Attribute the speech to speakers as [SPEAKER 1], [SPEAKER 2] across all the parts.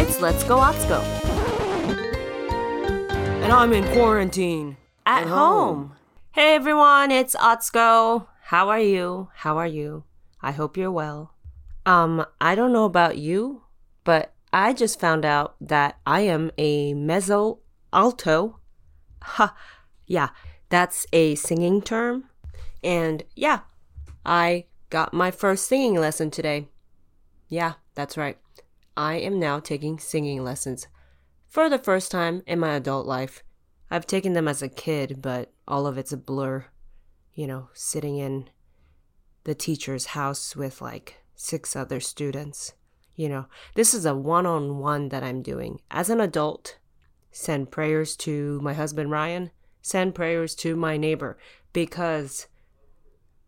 [SPEAKER 1] It's Let's Go Atsuko.
[SPEAKER 2] And I'm in quarantine.
[SPEAKER 1] At, home. Hey everyone, it's Atsuko. How are you? How are you? I hope you're well. Um, I don't know about you, but I just found out that I am a mezzo alto. Ha, yeah, that's a singing term. And yeah, I got my first singing lesson today. Yeah, that's right. I am now taking singing lessons for the first time in my adult life. I've taken them as a kid, but all of it's a blur. You know, sitting in the teacher's house with like six other students. You know, this is a one on one that I'm doing. As an adult, send prayers to my husband Ryan, send prayers to my neighbor because,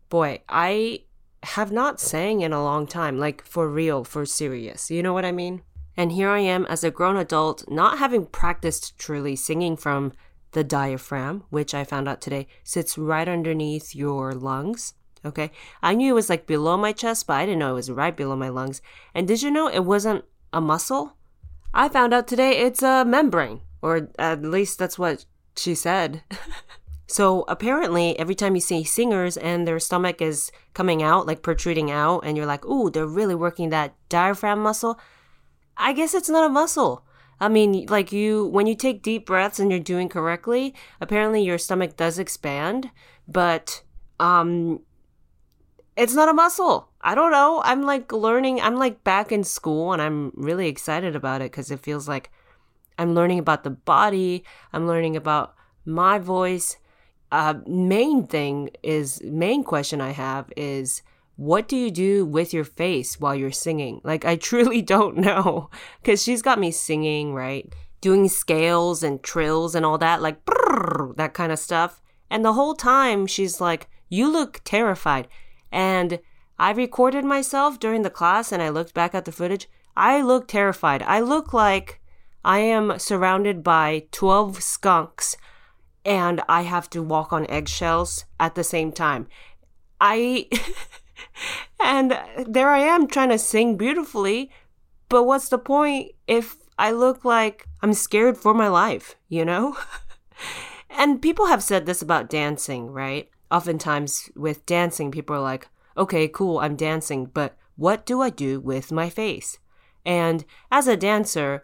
[SPEAKER 1] boy, I have not sang in a long time, like for real, for serious. You know what I mean? And here I am as a grown adult, not having practiced truly singing from the diaphragm, which I found out today sits right underneath your lungs. Okay. I knew it was like below my chest, but I didn't know it was right below my lungs. And did you know it wasn't a muscle? I found out today it's a membrane, or at least that's what she said. So apparently, every time you see singers and their stomach is coming out, like protruding out, and you're like, ooh, they're really working that diaphragm muscle, I guess it's not a muscle. I mean, like you, when you take deep breaths and you're doing correctly, apparently your stomach does expand, but, um, it's not a muscle. I don't know. I'm like learning, I'm like back in school and I'm really excited about it because it feels like I'm learning about the body, I'm learning about my voice, uh, main thing is main question I have is what do you do with your face while you're singing? Like I truly don't know because she's got me singing right, doing scales and trills and all that, like brrr, that kind of stuff. And the whole time she's like, "You look terrified," and I recorded myself during the class and I looked back at the footage. I look terrified. I look like I am surrounded by 12 skunks and I have to walk on eggshells at the same time. I and there I am trying to sing beautifully, but what's the point if I look like I'm scared for my life, you know? and people have said this about dancing, right? Oftentimes with dancing, people are like, okay, cool, I'm dancing, but what do I do with my face? And as a dancer,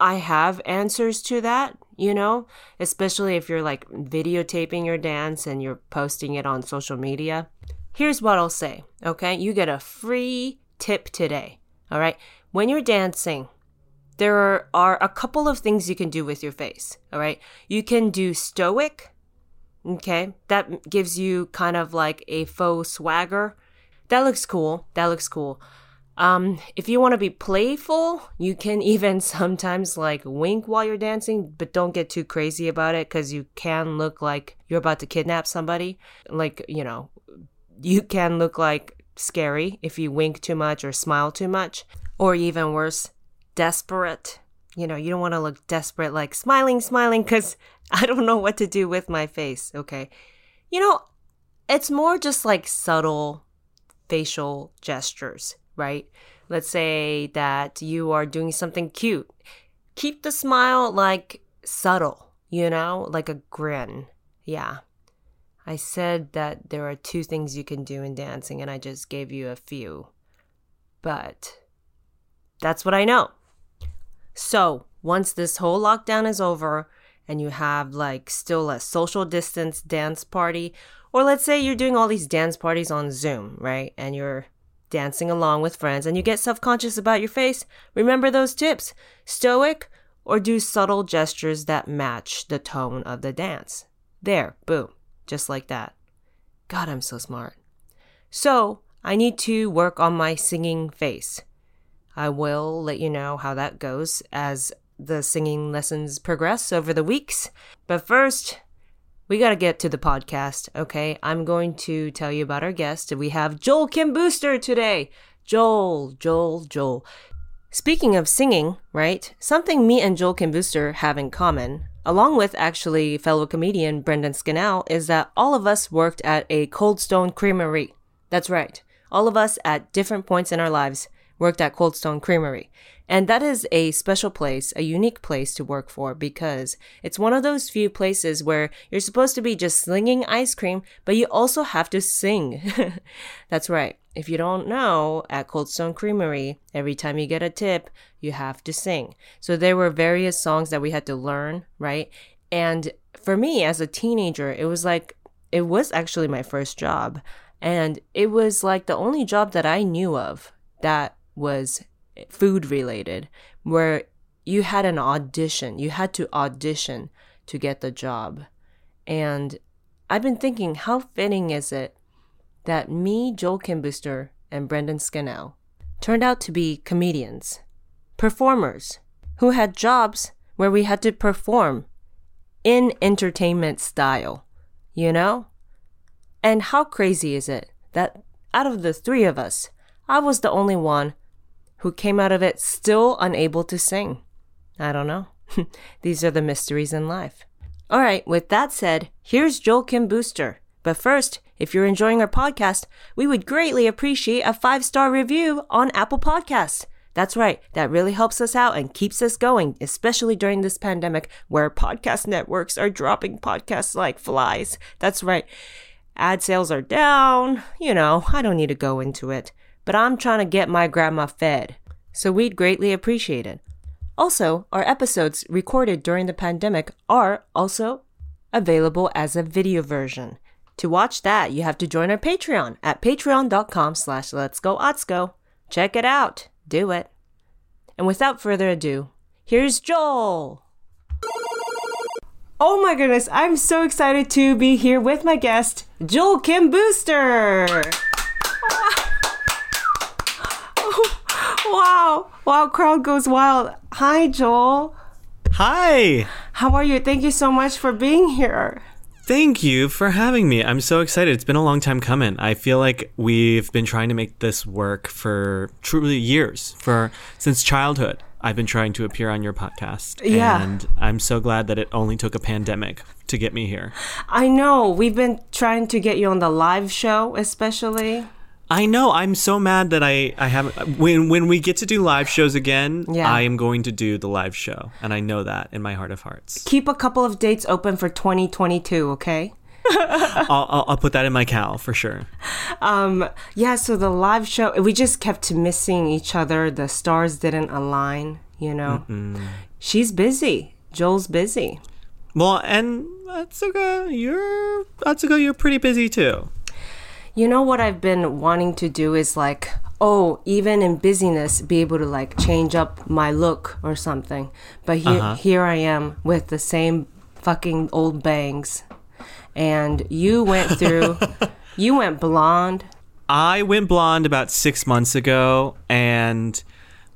[SPEAKER 1] I have answers to that, you know, especially if you're like videotaping your dance and you're posting it on social media. Here's what I'll say, okay? You get a free tip today, all right? When you're dancing, there are, a couple of things you can do with your face, all right? You can do stoic, okay? That gives you kind of like a faux swagger. That looks cool. That looks cool. Um, if you want to be playful, you can even sometimes like wink while you're dancing, but don't get too crazy about it because you can look like you're about to kidnap somebody. Like, you know, you can look like scary if you wink too much or smile too much, or even worse, desperate. You know, you don't want to look desperate, like smiling, smiling, because I don't know what to do with my face, okay? You know, it's more just like subtle facial gestures right? Let's say that you are doing something cute. Keep the smile like subtle, you know, like a grin. Yeah. I said that there are two things you can do in dancing, and I just gave you a few. But That's what I know. So, once this whole lockdown is over and you have like still a social distance dance party, or let's say you're doing all these dance parties on Zoom, right? And you're dancing along with friends and you get self conscious about your face, remember those tips stoic or do subtle gestures that match the tone of the dance. There, boom, just like that. God, I'm so smart. So, I need to work on my singing face. I will let you know how that goes as the singing lessons progress over the weeks. But first, we got to get to the podcast, okay? I'm going to tell you about our guest. We have Joel Kim Booster today. Joel, Joel, Joel. Speaking of singing, right? Something me and Joel Kim Booster have in common, along with actually fellow comedian Brendan Scannell, is that all of us worked at a Cold Stone Creamery. That's right. All of us at different points in our lives worked at Cold Stone Creamery. And that is a special place, a unique place to work for because it's one of those few places where you're supposed to be just slinging ice cream, but you also have to sing. That's right. If you don't know, at Cold Stone Creamery, every time you get a tip, you have to sing. So there were various songs that we had to learn, right? And for me as a teenager, it was like, it was actually my first job. And it was like the only job that I knew of that was food related, where you had an audition. You had to audition to get the job. And I've been thinking, how fitting is it that me, Joel Kim Booster, and Brendan Scannell turned out to be comedians, performers, who had jobs where we had to perform in entertainment style, you know? And how crazy is it that out of the three of us, I was the only one who came out of it still unable to sing. I don't know. These are the mysteries in life. All right, with that said, here's Joel Kim Booster. But first, if you're enjoying our podcast, we would greatly appreciate a five star review on Apple Podcasts. That's right, that really helps us out and keeps us going, especially during this pandemic where podcast networks are dropping podcasts like flies. That's right, ad sales are down. You know, I don't need to go into it but I'm trying to get my grandma fed, so we'd greatly appreciate it. Also, our episodes recorded during the pandemic are also available as a video version. To watch that, you have to join our Patreon at patreon.com slash let's go. Check it out. Do it. And without further ado, here's Joel. Oh my goodness, I'm so excited to be here with my guest, Joel Kim Booster. wow. Wow, crowd goes wild. Hi, Joel.
[SPEAKER 3] Hi.
[SPEAKER 1] How are you? Thank you so much for being here.
[SPEAKER 3] Thank you for having me. I'm so excited. It's been a long time coming. I feel like we've been trying to make this work for truly years, for since childhood. I've been trying to appear on your podcast.
[SPEAKER 1] Yeah.
[SPEAKER 3] And I'm so glad that it only took a pandemic to get me here.
[SPEAKER 1] I know. We've been trying to get you on the live show, especially.
[SPEAKER 3] I know. I'm so mad that I I haven't. When when we get to do live shows again,
[SPEAKER 1] Yeah.
[SPEAKER 3] I am going to do the live show, and I know that in my heart of hearts.
[SPEAKER 1] Keep a couple of dates open for 2022, okay?
[SPEAKER 3] I'll, I'll I'll put that in my cal for sure.
[SPEAKER 1] Um, yeah, so the live show, we just kept missing each other. The stars didn't align, you know? She's busy. Joel's busy.
[SPEAKER 3] Well, and Atsuko, you're Atsuko, you're pretty busy too.
[SPEAKER 1] You know what I've been wanting to do is like, oh, even in busyness, be able to like change up my look or something. But here, uh-huh. here I am with the same fucking old bangs. And you went through, you went blonde.
[SPEAKER 3] I went blonde about six months ago, and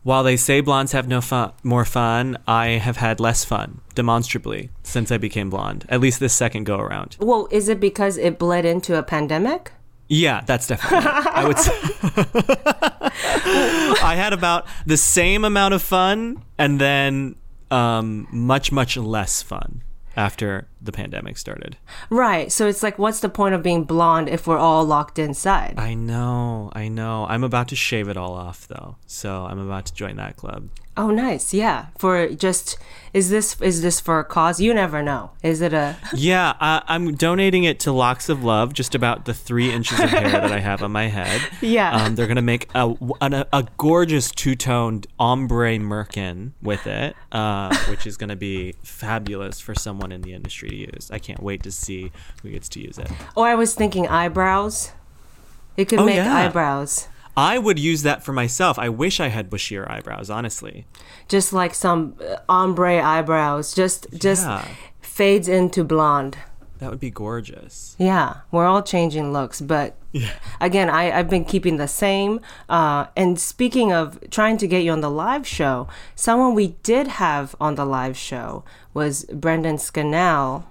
[SPEAKER 3] while they say blondes have no fun, more fun, I have had less fun, demonstrably, since I became blonde. At least this second go around.
[SPEAKER 1] Well, is it because it bled into a pandemic?
[SPEAKER 3] Yeah, that's definitely. I would. Say I had about the same amount of fun, and then um, much, much less fun after the pandemic started.
[SPEAKER 1] Right. So it's like, what's the point of being blonde if we're all locked inside?
[SPEAKER 3] I know, I know. I'm about to shave it all off though, so I'm about to join that club.
[SPEAKER 1] Oh, nice. Yeah. For just is this is this for a cause? You never know. Is it a
[SPEAKER 3] Yeah, uh, I'm donating it to Locks of Love, just about the three inches of hair that I have on my head.
[SPEAKER 1] Yeah.
[SPEAKER 3] Um, they're gonna make a, a, a gorgeous two-toned ombre merkin with it, uh, which is gonna be fabulous for someone in the industry use. I can't wait to see who gets to use it.
[SPEAKER 1] Or I was thinking eyebrows. It could
[SPEAKER 3] Oh,
[SPEAKER 1] make
[SPEAKER 3] yeah.
[SPEAKER 1] eyebrows.
[SPEAKER 3] I would use that for myself. I wish I had bushier eyebrows, honestly.
[SPEAKER 1] Just like some uh, ombre eyebrows. Just just
[SPEAKER 3] Yeah.
[SPEAKER 1] fades into blonde.
[SPEAKER 3] That would be gorgeous.
[SPEAKER 1] Yeah, we're all changing looks, but again, I, I've been keeping the same. Uh, and speaking of trying to get you on the live show, someone we did have on the live show was Brendan Scannell.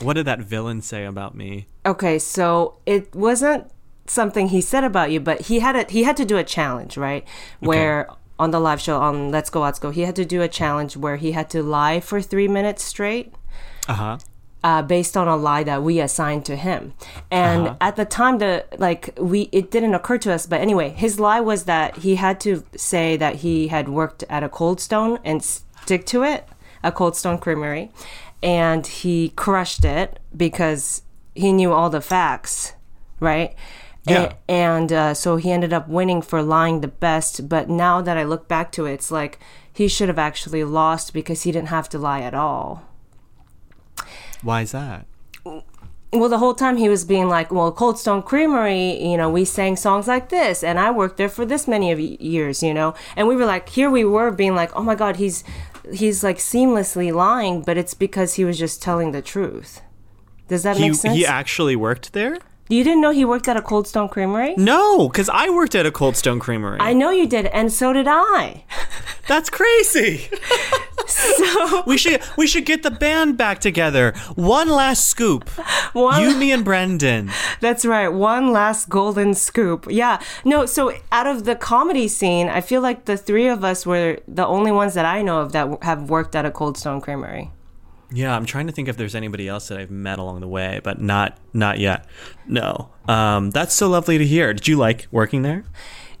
[SPEAKER 3] What did that villain say about me?
[SPEAKER 1] Okay, so it wasn't something he said about you, but he had a he had to do a challenge, right? Where on the live show on Let's Go Let's Go, he had to do a challenge where he had to lie for three minutes straight.
[SPEAKER 3] Uh huh.
[SPEAKER 1] uh, based on a lie that we assigned to him. And at the time, the like we it didn't occur to us. But anyway, his lie was that he had to say that he had worked at a Cold Stone and stick to it, a Cold Stone Creamery, and he crushed it because he knew all the facts, right?
[SPEAKER 3] Yeah.
[SPEAKER 1] A- And, uh, so he ended up winning for lying the best. But now that I look back to it, it's like he should have actually lost because he didn't have to lie at all.
[SPEAKER 3] Why is that?
[SPEAKER 1] well the whole time he was being like well cold stone creamery you know we sang songs like this and i worked there for this many of years you know and we were like here we were being like oh my god he's he's like seamlessly lying but it's because he was just telling the truth does that
[SPEAKER 3] He
[SPEAKER 1] make sense
[SPEAKER 3] he actually worked there?
[SPEAKER 1] You didn't know he worked at a cold stone creamery
[SPEAKER 3] No, because I worked at a Cold Stone Creamery.
[SPEAKER 1] i know you did and so did i
[SPEAKER 3] That's crazy.
[SPEAKER 1] so
[SPEAKER 3] we should we should get the band back together. One last scoop.
[SPEAKER 1] one
[SPEAKER 3] You, me, and Brendan.
[SPEAKER 1] That's right. One last golden scoop. Yeah. No, so out of the comedy scene, I feel like the three of us were the only ones that I know of that have worked at a Cold Stone Creamery.
[SPEAKER 3] Yeah, I'm trying to think if there's anybody else that I've met along the way, but not not yet. No. Um, that's so lovely to hear. Did you like working there?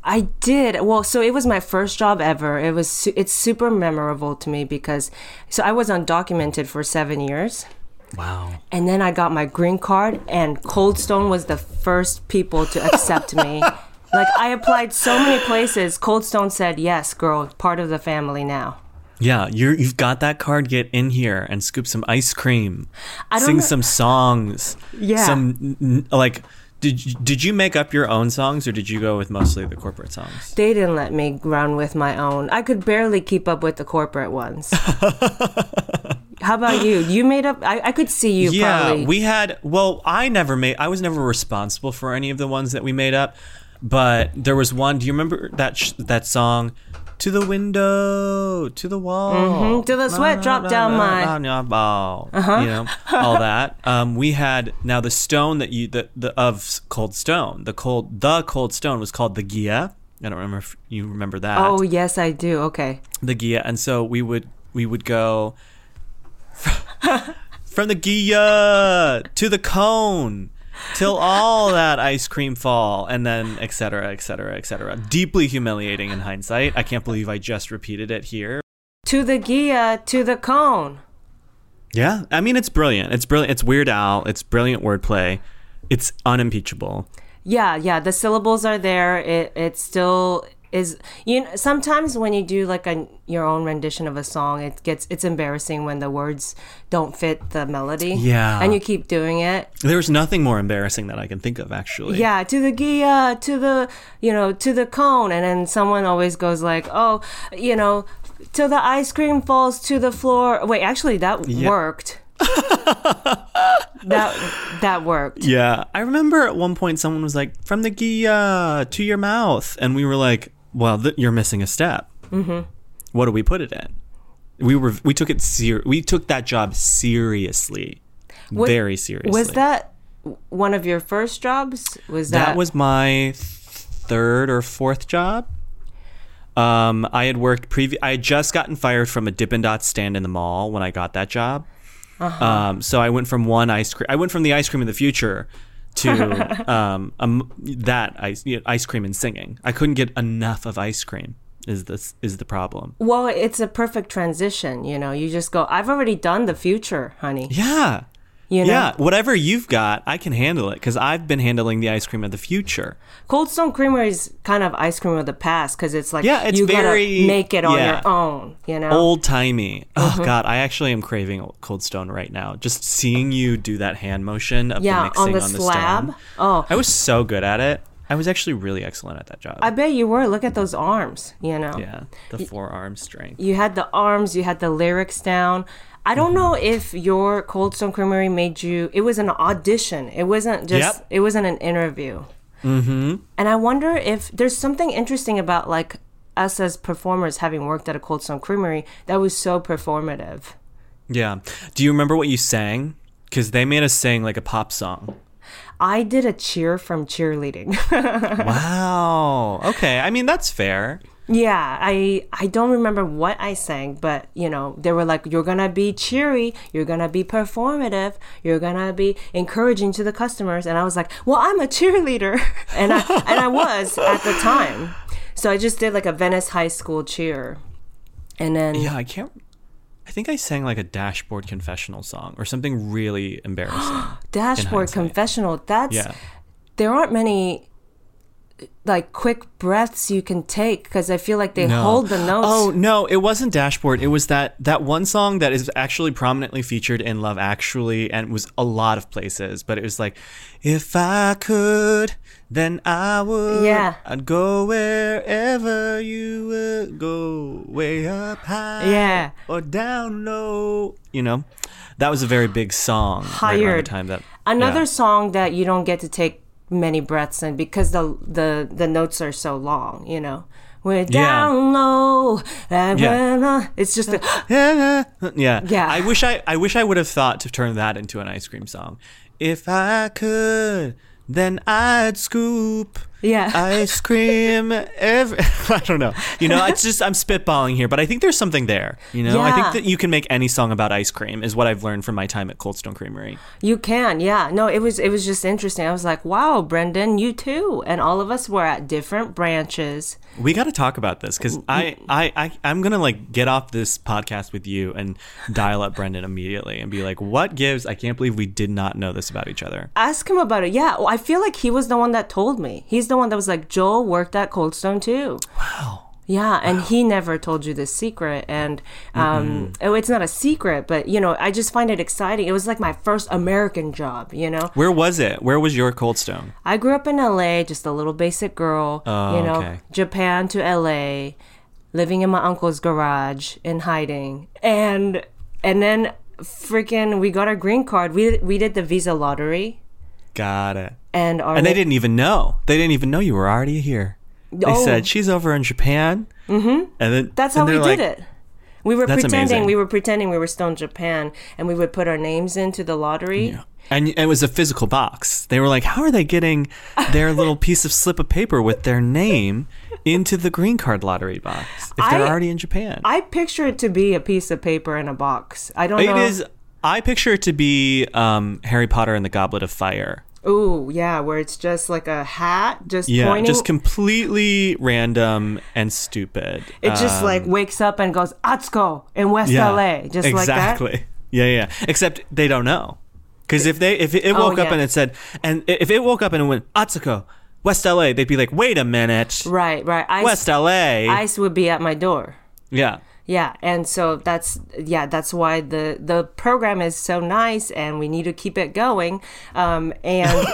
[SPEAKER 1] I did. Well, so it was my first job ever. It was su- it's super memorable to me because so I was undocumented for 7 years.
[SPEAKER 3] Wow.
[SPEAKER 1] And then I got my green card, and Cold Stone was the first people to accept me. Like, I applied so many places. Cold Stone said, Yes, girl, part of the family now.
[SPEAKER 3] Yeah, you're you've got that card. Get in here and scoop some ice cream.
[SPEAKER 1] I don't
[SPEAKER 3] Sing
[SPEAKER 1] know-
[SPEAKER 3] some songs.
[SPEAKER 1] Yeah.
[SPEAKER 3] Some like. Did you, did you make up your own songs or did you go with mostly the corporate songs?
[SPEAKER 1] They didn't let me run with my own. I could barely keep up with the corporate ones. How about you? You made up. I, I could see you
[SPEAKER 3] yeah,
[SPEAKER 1] probably.
[SPEAKER 3] we had. Well, I never made. I was never responsible for any of the ones that we made up, but there was one. Do you remember that sh- that song? To the window, to the wall,
[SPEAKER 1] Mhm, till the sweat dropped down my-
[SPEAKER 3] uh-huh. You know all that. Um, we had now the stone that you the, the of Cold Stone. The cold the Cold Stone was called the Gia. I don't remember if you remember that
[SPEAKER 1] oh yes, I do. Okay.
[SPEAKER 3] the Gia, and so we would we would go from the Gia to the cone till all that ice cream fall, and then et cetera, et cetera, et cetera. Deeply humiliating in hindsight. I can't believe I just repeated it here.
[SPEAKER 1] To the Gia, to the cone.
[SPEAKER 3] Yeah, I mean it's brilliant. It's brilliant. It's Weird Al. It's brilliant wordplay. It's unimpeachable.
[SPEAKER 1] Yeah, yeah. The syllables are there. It it still is. You know, sometimes when you do like a your own rendition of a song, it gets it's embarrassing when the words don't fit the melody.
[SPEAKER 3] Yeah.
[SPEAKER 1] And you keep doing it.
[SPEAKER 3] There's nothing more embarrassing that I can think of, actually.
[SPEAKER 1] Yeah, to the Gia, to the you know, to the cone, and then someone always goes like, "Oh, you know, till the ice cream falls to the floor." Wait, actually, that
[SPEAKER 3] Yeah.
[SPEAKER 1] worked. that that worked.
[SPEAKER 3] Yeah, I remember at one point someone was like, "From the Gia to your mouth," and we were like, "Well, th- you're missing a step. Mm-hmm. What do we put it in?" We were we took it ser- we took that job seriously,
[SPEAKER 1] Wa-
[SPEAKER 3] very seriously.
[SPEAKER 1] Was that one of your first jobs? Was that,
[SPEAKER 3] that was my third or fourth job? Um, I had worked previ- I had just gotten fired from a Dippin' Dots stand in the mall when I got that job. Um, so I went from one ice cream. I went from the ice cream in the future to um, um, that ice you know, ice cream and singing. I couldn't get enough of ice cream. Is this is the problem?
[SPEAKER 1] Well, it's a perfect transition. You know, you just go. I've already done the future, honey.
[SPEAKER 3] Yeah.
[SPEAKER 1] You know,
[SPEAKER 3] Yeah, whatever you've got, I can handle it because I've been handling the ice cream of the future.
[SPEAKER 1] Cold Stone Creamer is kind of ice cream of the past because it's like
[SPEAKER 3] Yeah, it's
[SPEAKER 1] you
[SPEAKER 3] very-
[SPEAKER 1] gotta make it on
[SPEAKER 3] yeah.
[SPEAKER 1] your own. You know,
[SPEAKER 3] Old timey. Oh
[SPEAKER 1] Mm-hmm.
[SPEAKER 3] God, I actually am craving Cold Stone right now. Just seeing you do that hand motion of the
[SPEAKER 1] yeah,
[SPEAKER 3] mixing
[SPEAKER 1] on the
[SPEAKER 3] on the
[SPEAKER 1] slab.
[SPEAKER 3] stone.
[SPEAKER 1] Oh,
[SPEAKER 3] I was so good at it. I was actually really excellent at that job.
[SPEAKER 1] I bet you were. Look at those arms. You know,
[SPEAKER 3] yeah, the forearm strength.
[SPEAKER 1] you had the arms, you had the lyrics down. I don't know
[SPEAKER 3] Mm-hmm.
[SPEAKER 1] if your Cold Stone Creamery made you. It was an audition. It wasn't just.
[SPEAKER 3] Yep.
[SPEAKER 1] It wasn't an interview. Mm-hmm. And I wonder if there's something interesting about like us as performers having worked at a Cold Stone Creamery that was so performative.
[SPEAKER 3] Yeah. Do you remember what you sang? Because they made us sing like a pop song.
[SPEAKER 1] I did a cheer from cheerleading.
[SPEAKER 3] wow. Okay. I mean, that's fair.
[SPEAKER 1] Yeah, I I don't remember what I sang, but you know, they were like, "You're gonna be cheery, you're gonna be performative, you're gonna be encouraging to the customers," and I was like, "Well, I'm a cheerleader," and I and I was at the time, so I just did like a Venice High School cheer, and then
[SPEAKER 3] Yeah, I can't. I think I sang like a dashboard confessional song or something really embarrassing.
[SPEAKER 1] dashboard confessional. That's
[SPEAKER 3] yeah.
[SPEAKER 1] there aren't many like quick breaths you can take because I feel like they
[SPEAKER 3] No.
[SPEAKER 1] hold the notes.
[SPEAKER 3] Oh no, it wasn't Dashboard. It was that that one song that is actually prominently featured in Love Actually, and was a lot of places. But it was like, if I could, then I would.
[SPEAKER 1] Yeah.
[SPEAKER 3] I'd go wherever you would go, way up high,
[SPEAKER 1] Yeah.
[SPEAKER 3] or down low. You know, that was a very big song. Right the time that
[SPEAKER 1] Another
[SPEAKER 3] yeah.
[SPEAKER 1] song that you don't get to take many breaths and because the the the notes are so long, you know. We're down low. and
[SPEAKER 3] Yeah.
[SPEAKER 1] It's just a,
[SPEAKER 3] yeah, yeah.
[SPEAKER 1] Yeah.
[SPEAKER 3] I wish I I wish I would have thought to turn that into an ice cream song. If I could, then I'd scoop
[SPEAKER 1] Yeah.
[SPEAKER 3] ice cream every I don't know. You know, it's just I'm spitballing here, but I think there's something there. You know, I think that you can make any song about ice cream is what I've learned from my time at Cold Stone Creamery.
[SPEAKER 1] you can, yeah. No, it was it was just interesting. I was like, wow, Brendan, you too, and all of us were at different branches.
[SPEAKER 3] We got to talk about this because I, mm-hmm. I, I, I'm gonna like get off this podcast with you and dial up Brendan immediately and be like, "What gives? I can't believe we did not know this about each other."
[SPEAKER 1] Ask him about it. Yeah, well, I feel like he was the one that told me. He's the one that was like, Joel worked at Cold Stone too.
[SPEAKER 3] Wow.
[SPEAKER 1] Yeah, and he never told you this secret, and um, oh, it's not a secret, but you know, I just find it exciting. It was like my first American job, you know.
[SPEAKER 3] Where was it? Where was your Cold Stone?
[SPEAKER 1] I grew up in LA, just a little basic girl,
[SPEAKER 3] Oh,
[SPEAKER 1] you know,
[SPEAKER 3] okay.
[SPEAKER 1] Japan to LA, living in my uncle's garage in hiding, and and then freaking, we got our green card. We we did the visa lottery,
[SPEAKER 3] Got it.
[SPEAKER 1] and our
[SPEAKER 3] And they didn't even know. They didn't even know you were already here. They
[SPEAKER 1] Oh.
[SPEAKER 3] said she's over in Japan. Mm-hmm. And then
[SPEAKER 1] That's
[SPEAKER 3] and
[SPEAKER 1] how we
[SPEAKER 3] they're
[SPEAKER 1] did it. We were pretending
[SPEAKER 3] amazing.
[SPEAKER 1] we were pretending we were still in Japan, and we would put our names into the lottery.
[SPEAKER 3] And it was a physical box. They were like, "How are they getting their little piece of slip of paper with their name into the green card lottery box if they're
[SPEAKER 1] I-
[SPEAKER 3] already in Japan?"
[SPEAKER 1] I picture it to be a piece of paper in a box. I don't
[SPEAKER 3] It
[SPEAKER 1] know.
[SPEAKER 3] is. I picture it to be um, Harry Potter and the Goblet of Fire.
[SPEAKER 1] Ooh, yeah, where it's just like a hat, just
[SPEAKER 3] Yeah,
[SPEAKER 1] pointing.
[SPEAKER 3] just completely random and stupid.
[SPEAKER 1] it just
[SPEAKER 3] Um,
[SPEAKER 1] like wakes up and goes Atsuko in West LA, just like that.
[SPEAKER 3] exactly. Yeah, yeah. Except they don't know, because if they if it, it
[SPEAKER 1] Oh,
[SPEAKER 3] woke up and it said, and if it woke up and it went Atsuko, West LA, they'd be like, wait a minute,
[SPEAKER 1] Right, right. Ice,
[SPEAKER 3] West LA.
[SPEAKER 1] ice would be at my door.
[SPEAKER 3] yeah.
[SPEAKER 1] Yeah, and so that's yeah, that's why the the program is so nice, and we need to keep it going. Um, and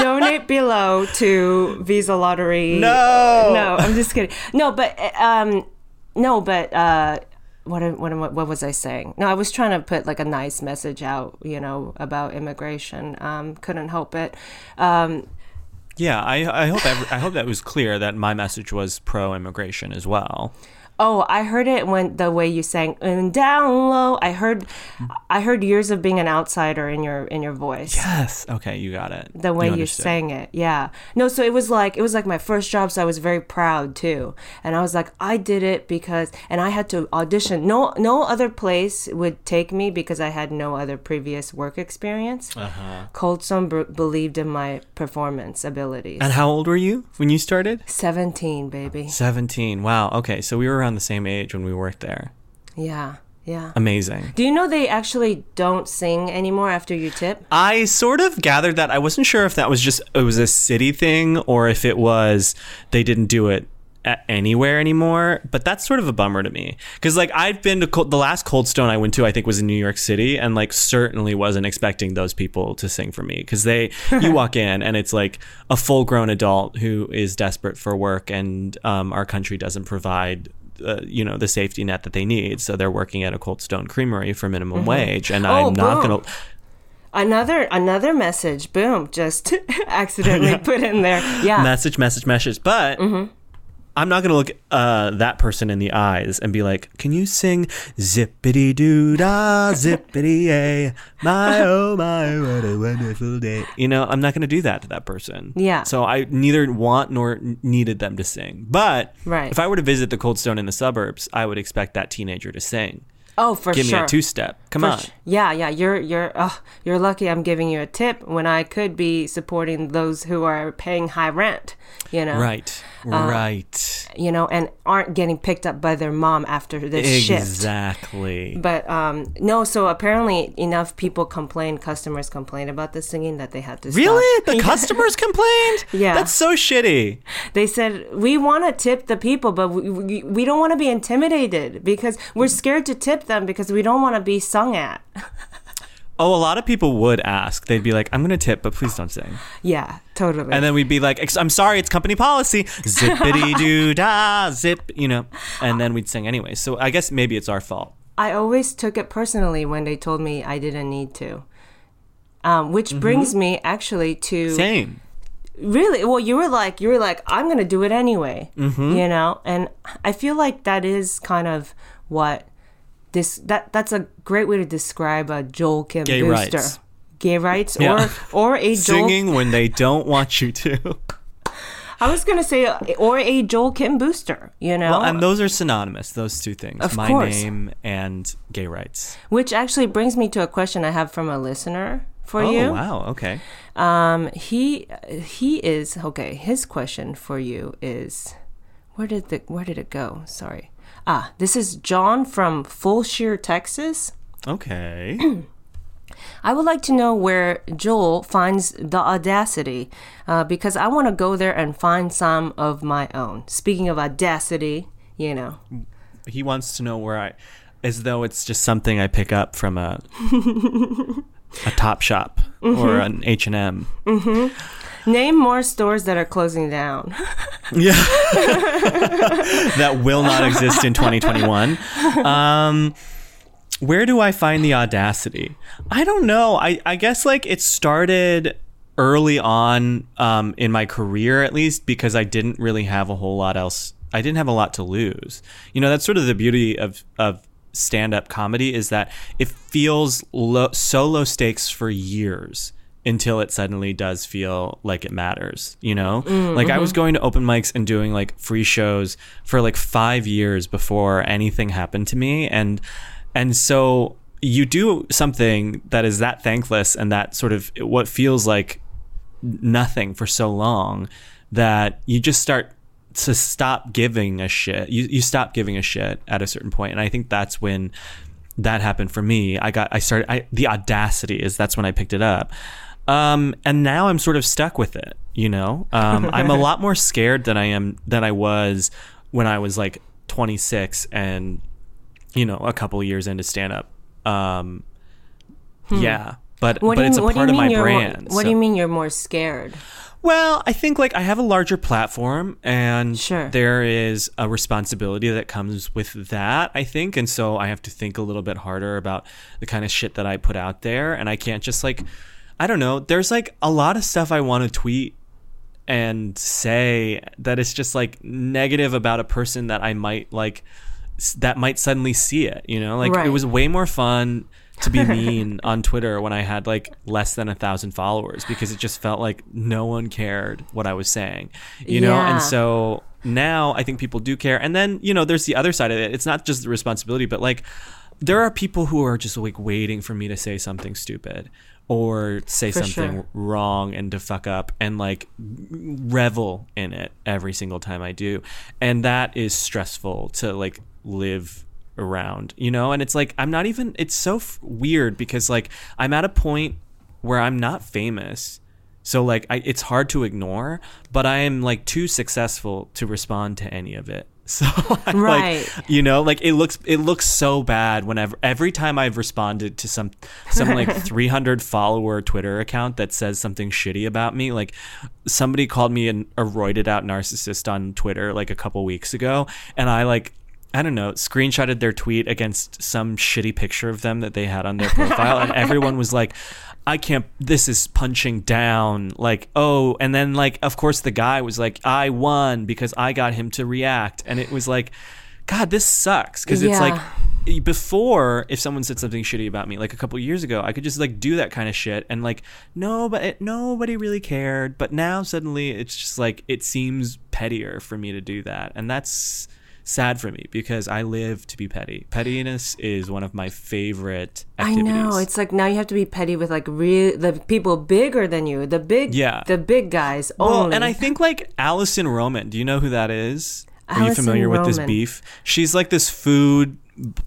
[SPEAKER 1] donate below to Visa Lottery.
[SPEAKER 3] No.
[SPEAKER 1] no, I'm just kidding. No, but um, no, but uh, what what what was I saying? No, I was trying to put like a nice message out, you know, about immigration. Um, couldn't help it. Um,
[SPEAKER 3] Yeah, I, I hope I hope that was clear that my message was pro immigration as well.
[SPEAKER 1] Oh, I heard it when the way you sang and down low. I heard, I heard years of being an outsider in your in your voice.
[SPEAKER 3] Yes. Okay, you got it.
[SPEAKER 1] The way you,
[SPEAKER 3] understood.
[SPEAKER 1] sang it, yeah. No, so it was like it was like my first job, so I was very proud too. And I was like, I did it because, and I had to audition. No, no other place would take me because I had no other previous work experience.
[SPEAKER 3] Uh-huh.
[SPEAKER 1] Cold Stone b- believed in my performance abilities.
[SPEAKER 3] And how old were you when you started?
[SPEAKER 1] Seventeen, baby.
[SPEAKER 3] 17. Wow. Okay, so we were around the same age when we worked there.
[SPEAKER 1] Yeah, yeah.
[SPEAKER 3] Amazing.
[SPEAKER 1] Do you know they actually don't sing anymore after you tip?
[SPEAKER 3] I sort of gathered that. I wasn't sure if that was just it was a city thing or if it was they didn't do it anywhere anymore. But that's sort of a bummer to me because like I've been to Cold, the last Cold Stone I went to I think was in New York City and like certainly wasn't expecting those people to sing for me because they you walk in and it's like a full grown adult who is desperate for work and um, our country doesn't provide. Uh, you know the safety net that they need, so they're working at a Cold Stone Creamery for minimum wage, and I'm not gonna.
[SPEAKER 1] Another another message. Boom! Just accidentally put in there. Yeah.
[SPEAKER 3] message, message, message. But
[SPEAKER 1] Mm-hmm.
[SPEAKER 3] I'm not going to look uh, that person in the eyes and be like, "Can you sing zippity doo dah, zippity a my oh my, what a wonderful day"? You know, I'm not going to do that to that person.
[SPEAKER 1] Yeah.
[SPEAKER 3] So I neither want nor needed them to sing. But
[SPEAKER 1] Right.
[SPEAKER 3] if I were to visit the Cold Stone in the suburbs, I would expect that teenager to sing.
[SPEAKER 1] Oh, for
[SPEAKER 3] Give
[SPEAKER 1] sure.
[SPEAKER 3] Give me a two step. Come
[SPEAKER 1] For
[SPEAKER 3] on.
[SPEAKER 1] sh- Yeah, yeah. You're you're oh, you're lucky. I'm giving you a tip when I could be supporting those who are paying high rent. You know.
[SPEAKER 3] Right.
[SPEAKER 1] Uh,
[SPEAKER 3] right.
[SPEAKER 1] You know, and aren't getting picked up by their mom after this shift.
[SPEAKER 3] Exactly.
[SPEAKER 1] But um, no, so apparently enough people complained, customers complained about the singing that they had to stop.
[SPEAKER 3] Really? The customers complained?
[SPEAKER 1] Yeah.
[SPEAKER 3] That's so shitty.
[SPEAKER 1] They said we want to tip the people, but we, we, we don't want to be intimidated because we're scared to tip them because we don't want to be sung at.
[SPEAKER 3] Oh, a lot of people would ask. They'd be like, I'm going to tip, but please don't sing.
[SPEAKER 1] Yeah, totally.
[SPEAKER 3] And then we'd be like, I'm sorry, it's company policy. Zippity doo dah, zip, you know. And then we'd sing anyway. So I guess maybe it's our fault.
[SPEAKER 1] I always took it personally when they told me I didn't need to. Um, which brings me actually to
[SPEAKER 3] Same.
[SPEAKER 1] really well you were like you were like i'm gonna do it anyway
[SPEAKER 3] Mm-hmm.
[SPEAKER 1] you know and i feel like that is kind of what this that that's a great way to describe a joel kim
[SPEAKER 3] Gay
[SPEAKER 1] booster
[SPEAKER 3] rights.
[SPEAKER 1] gay rights
[SPEAKER 3] Yeah.
[SPEAKER 1] or or a joel
[SPEAKER 3] Singing when they don't want you to.
[SPEAKER 1] i was gonna say or a joel kim booster you know
[SPEAKER 3] Well, and those are synonymous, those two things.
[SPEAKER 1] Of
[SPEAKER 3] My
[SPEAKER 1] course.
[SPEAKER 3] name and gay rights.
[SPEAKER 1] which actually brings me to a question i have from a listener for
[SPEAKER 3] oh,
[SPEAKER 1] you
[SPEAKER 3] wow. Okay.
[SPEAKER 1] Um, he he is okay. His question for you is, where did the where did it go? Sorry. Ah, this is John from Fulshear, Texas.
[SPEAKER 3] Okay.
[SPEAKER 1] I would like to know where Joel finds the audacity, uh, because I want to go there and find some of my own. Speaking of audacity, you know,
[SPEAKER 3] he wants to know where I, as though it's just something I pick up from a a Top Shop or an H and M.
[SPEAKER 1] name more stores that are closing down.
[SPEAKER 3] Yeah, that will not exist in 2021. Um, where do I find the audacity? I don't know. I I guess like it started early on um, in my career, at least, because I didn't really have a whole lot else. I didn't have a lot to lose. You know, that's sort of the beauty of of stand up comedy is that it feels low, so low stakes for years until it suddenly does feel like it matters, you know? Mm, like I was mm-hmm. going to open mics and doing like free shows for like 5 years before anything happened to me and and so you do something that is that thankless and that sort of what feels like nothing for so long that you just start to stop giving a shit. You you stop giving a shit at a certain point, and I think that's when that happened for me. I got I started I, the audacity is that's when I picked it up. Um, and now I'm sort of stuck with it, you know. Um, I'm a lot more scared than I am than I was when I was like 26 and you know a couple years into stand up. Um, yeah, but
[SPEAKER 1] Hmm. What
[SPEAKER 3] but it's a
[SPEAKER 1] what do you
[SPEAKER 3] part of my brand.
[SPEAKER 1] More, what do you mean you're more scared?
[SPEAKER 3] well, I think like I have a larger platform and
[SPEAKER 1] Sure.
[SPEAKER 3] there is a responsibility that comes with that, I think. And so I have to think a little bit harder about the kind of shit that I put out there. And I can't just like, I don't know, there's like a lot of stuff I want to tweet and say that is just like negative about a person that I might like that might suddenly see it. You know, like it was way more fun to be mean on Twitter when I had like less than a thousand followers because it just felt like no one cared what I was saying. You know,
[SPEAKER 1] Yeah.
[SPEAKER 3] and so now I think people do care. And then you know, there's the other side of it. It's not just the responsibility, but like there are people who are just like waiting for me to say something stupid or say
[SPEAKER 1] For
[SPEAKER 3] something
[SPEAKER 1] sure.
[SPEAKER 3] wrong and to fuck up and like revel in it every single time I do. And that is stressful to like live around, you know? And it's like, I'm not even, it's so f- weird because like I'm at a point where I'm not famous. So like I, it's hard to ignore, but I am like too successful to respond to any of it. So I'm
[SPEAKER 1] Right.
[SPEAKER 3] like, you know, like it looks it looks so bad whenever every time I've responded to some some like 300 follower Twitter account that says something shitty about me. Like somebody called me an, a roided out narcissist on Twitter like a couple weeks ago, and I like. I don't know, screenshotted their tweet against some shitty picture of them that they had on their profile, and everyone was like, I can't, this is punching down. Like, oh, and then, like, of course, the guy was like, I won because I got him to react. And it was like, God, this sucks. Because it's
[SPEAKER 1] Yeah.
[SPEAKER 3] like, before, if someone said something shitty about me, like a couple years ago, I could just like do that kind of shit and like, no, but it, nobody really cared. But now suddenly it's just like, it seems pettier for me to do that. And that's sad for me because I live to be petty. Pettiness is one of my favorite
[SPEAKER 1] I know. It's like now you have to be petty with like real the people bigger than you, the big,
[SPEAKER 3] Yeah.
[SPEAKER 1] the big guys.
[SPEAKER 3] Well,
[SPEAKER 1] only.
[SPEAKER 3] and I think like Alison Roman. Do you know who that is? Are you familiar with this beef? She's like this food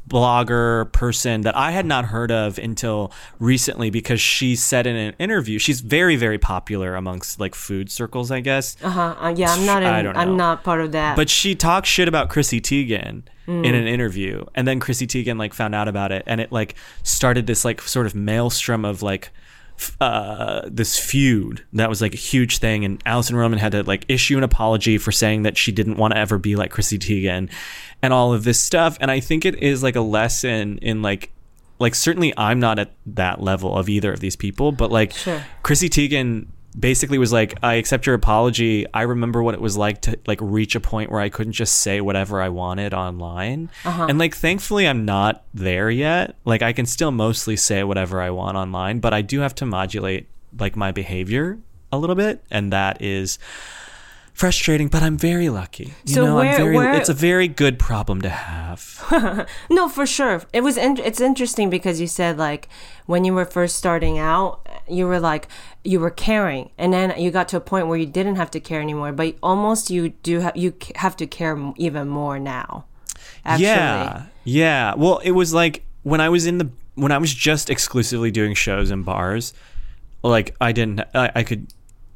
[SPEAKER 3] blogger person that I had not heard of until recently because she said in an interview she's very very popular amongst like food circles, I guess.
[SPEAKER 1] uh-huh. Uh, yeah, I'm not. In,
[SPEAKER 3] I don't know.
[SPEAKER 1] I'm not part of that.
[SPEAKER 3] But she talked shit about Chrissy Teigen
[SPEAKER 1] Mm.
[SPEAKER 3] in an interview, and then Chrissy Teigen like found out about it, and it like started this like sort of maelstrom of like uh, this feud that was like a huge thing, and Alison Roman had to like issue an apology for saying that she didn't want to ever be like Chrissy Teigen, and all of this stuff. And I think it is like a lesson in like like certainly I'm not at that level of either of these people, but like
[SPEAKER 1] Sure.
[SPEAKER 3] Chrissy Teigen basically was like, I accept your apology. I remember what it was like to like reach a point where I couldn't just say whatever I wanted online. Uh-huh. And like thankfully I'm not there yet. Like I can still mostly say whatever I want online, but I do have to modulate like my behavior a little bit and that is frustrating, but I'm very lucky. You
[SPEAKER 1] So
[SPEAKER 3] know,
[SPEAKER 1] where-
[SPEAKER 3] I'm very
[SPEAKER 1] where-
[SPEAKER 3] it's a very good problem to have.
[SPEAKER 1] No, for sure. It was. In, it's interesting because you said like when you were first starting out, you were like you were caring, and then you got to a point where you didn't have to care anymore. But almost you do have you have to care even more now. Actually.
[SPEAKER 3] Yeah. Yeah. Well, it was like when I was in the when I was just exclusively doing shows in bars, like I didn't I, I could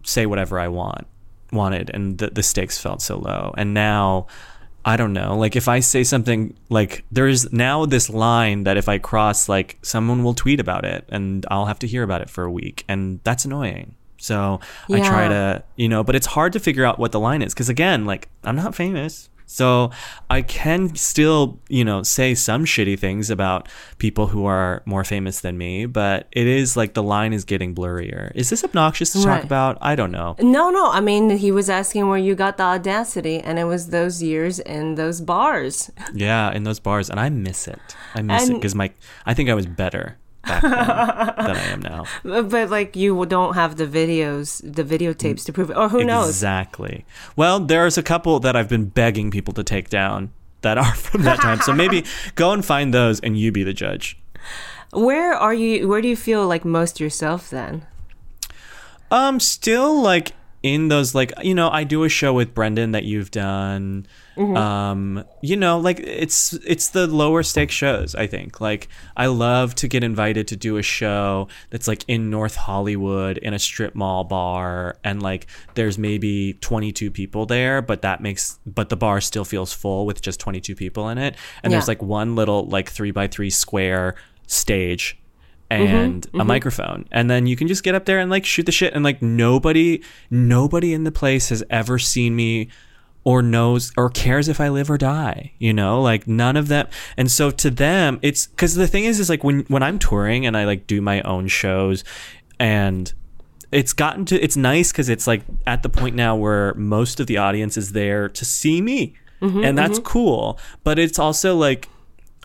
[SPEAKER 3] say whatever I want wanted and the the stakes felt so low. And now I don't know. Like if I say something like there's now this line that if I cross like someone will tweet about it and I'll have to hear about it for a week and that's annoying. So I try to, you know, but it's hard to figure out what the line is because again, like I'm not famous. So I can still, you know, say some shitty things about people who are more famous than me, but it is like the line is getting blurrier. Is this obnoxious to talk about? I don't know.
[SPEAKER 1] No, no. I mean, he was asking where you got the audacity, and it was those years in those bars.
[SPEAKER 3] Yeah, in those bars, and I miss it. I miss it because my I think I was better back then than I am now.
[SPEAKER 1] But, like you don't have the videos, the videotapes to prove it, or who knows?
[SPEAKER 3] Exactly. Well, there's a couple that I've been begging people to take down that are from that time. So maybe go and find those, and you be the judge.
[SPEAKER 1] Where are you? Where do you feel like most yourself then?
[SPEAKER 3] Um, still like in those like you know I do a show with Brendan that you've done. Um, you know, like it's it's the lower stake shows. I think like I love to get invited to do a show that's like in North Hollywood in a strip mall bar, and like there's maybe 22 people there, but that makes but the bar still feels full with just 22 people in it, and there's like one little like three by three square stage Mm-hmm. and a mm-hmm. microphone. And then you can just get up there and like shoot the shit. And like nobody nobody in the place has ever seen me or knows or cares if I live or die you know? Like none of them. And so to them it's cuz the thing is is like when when I'm touring and I like do my own shows and it's gotten to it's nice cuz it's like at the point now where most of the audience is there to see me. Mm-hmm, and that's cool. But it's also like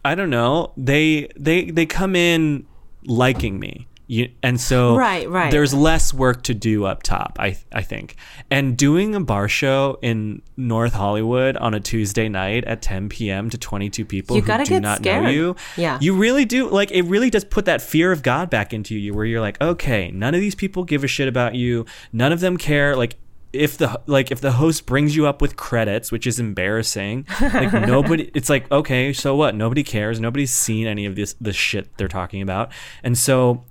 [SPEAKER 3] I don't know. They they they come in liking me. You, and so
[SPEAKER 1] Right, right.
[SPEAKER 3] there's less work to do up top, I I think. And doing a bar show in North Hollywood on a Tuesday night at 10 p.m. to 22 people
[SPEAKER 1] You
[SPEAKER 3] who do not know you,
[SPEAKER 1] Yeah.
[SPEAKER 3] you really do like it really does put that fear of God back into you where you're like, okay, none of these people give a shit about you. None of them care like if the like if the host brings you up with credits, which is embarrassing, like nobody it's like, okay, so what? Nobody cares. Nobody's seen any of this the shit they're talking about. And so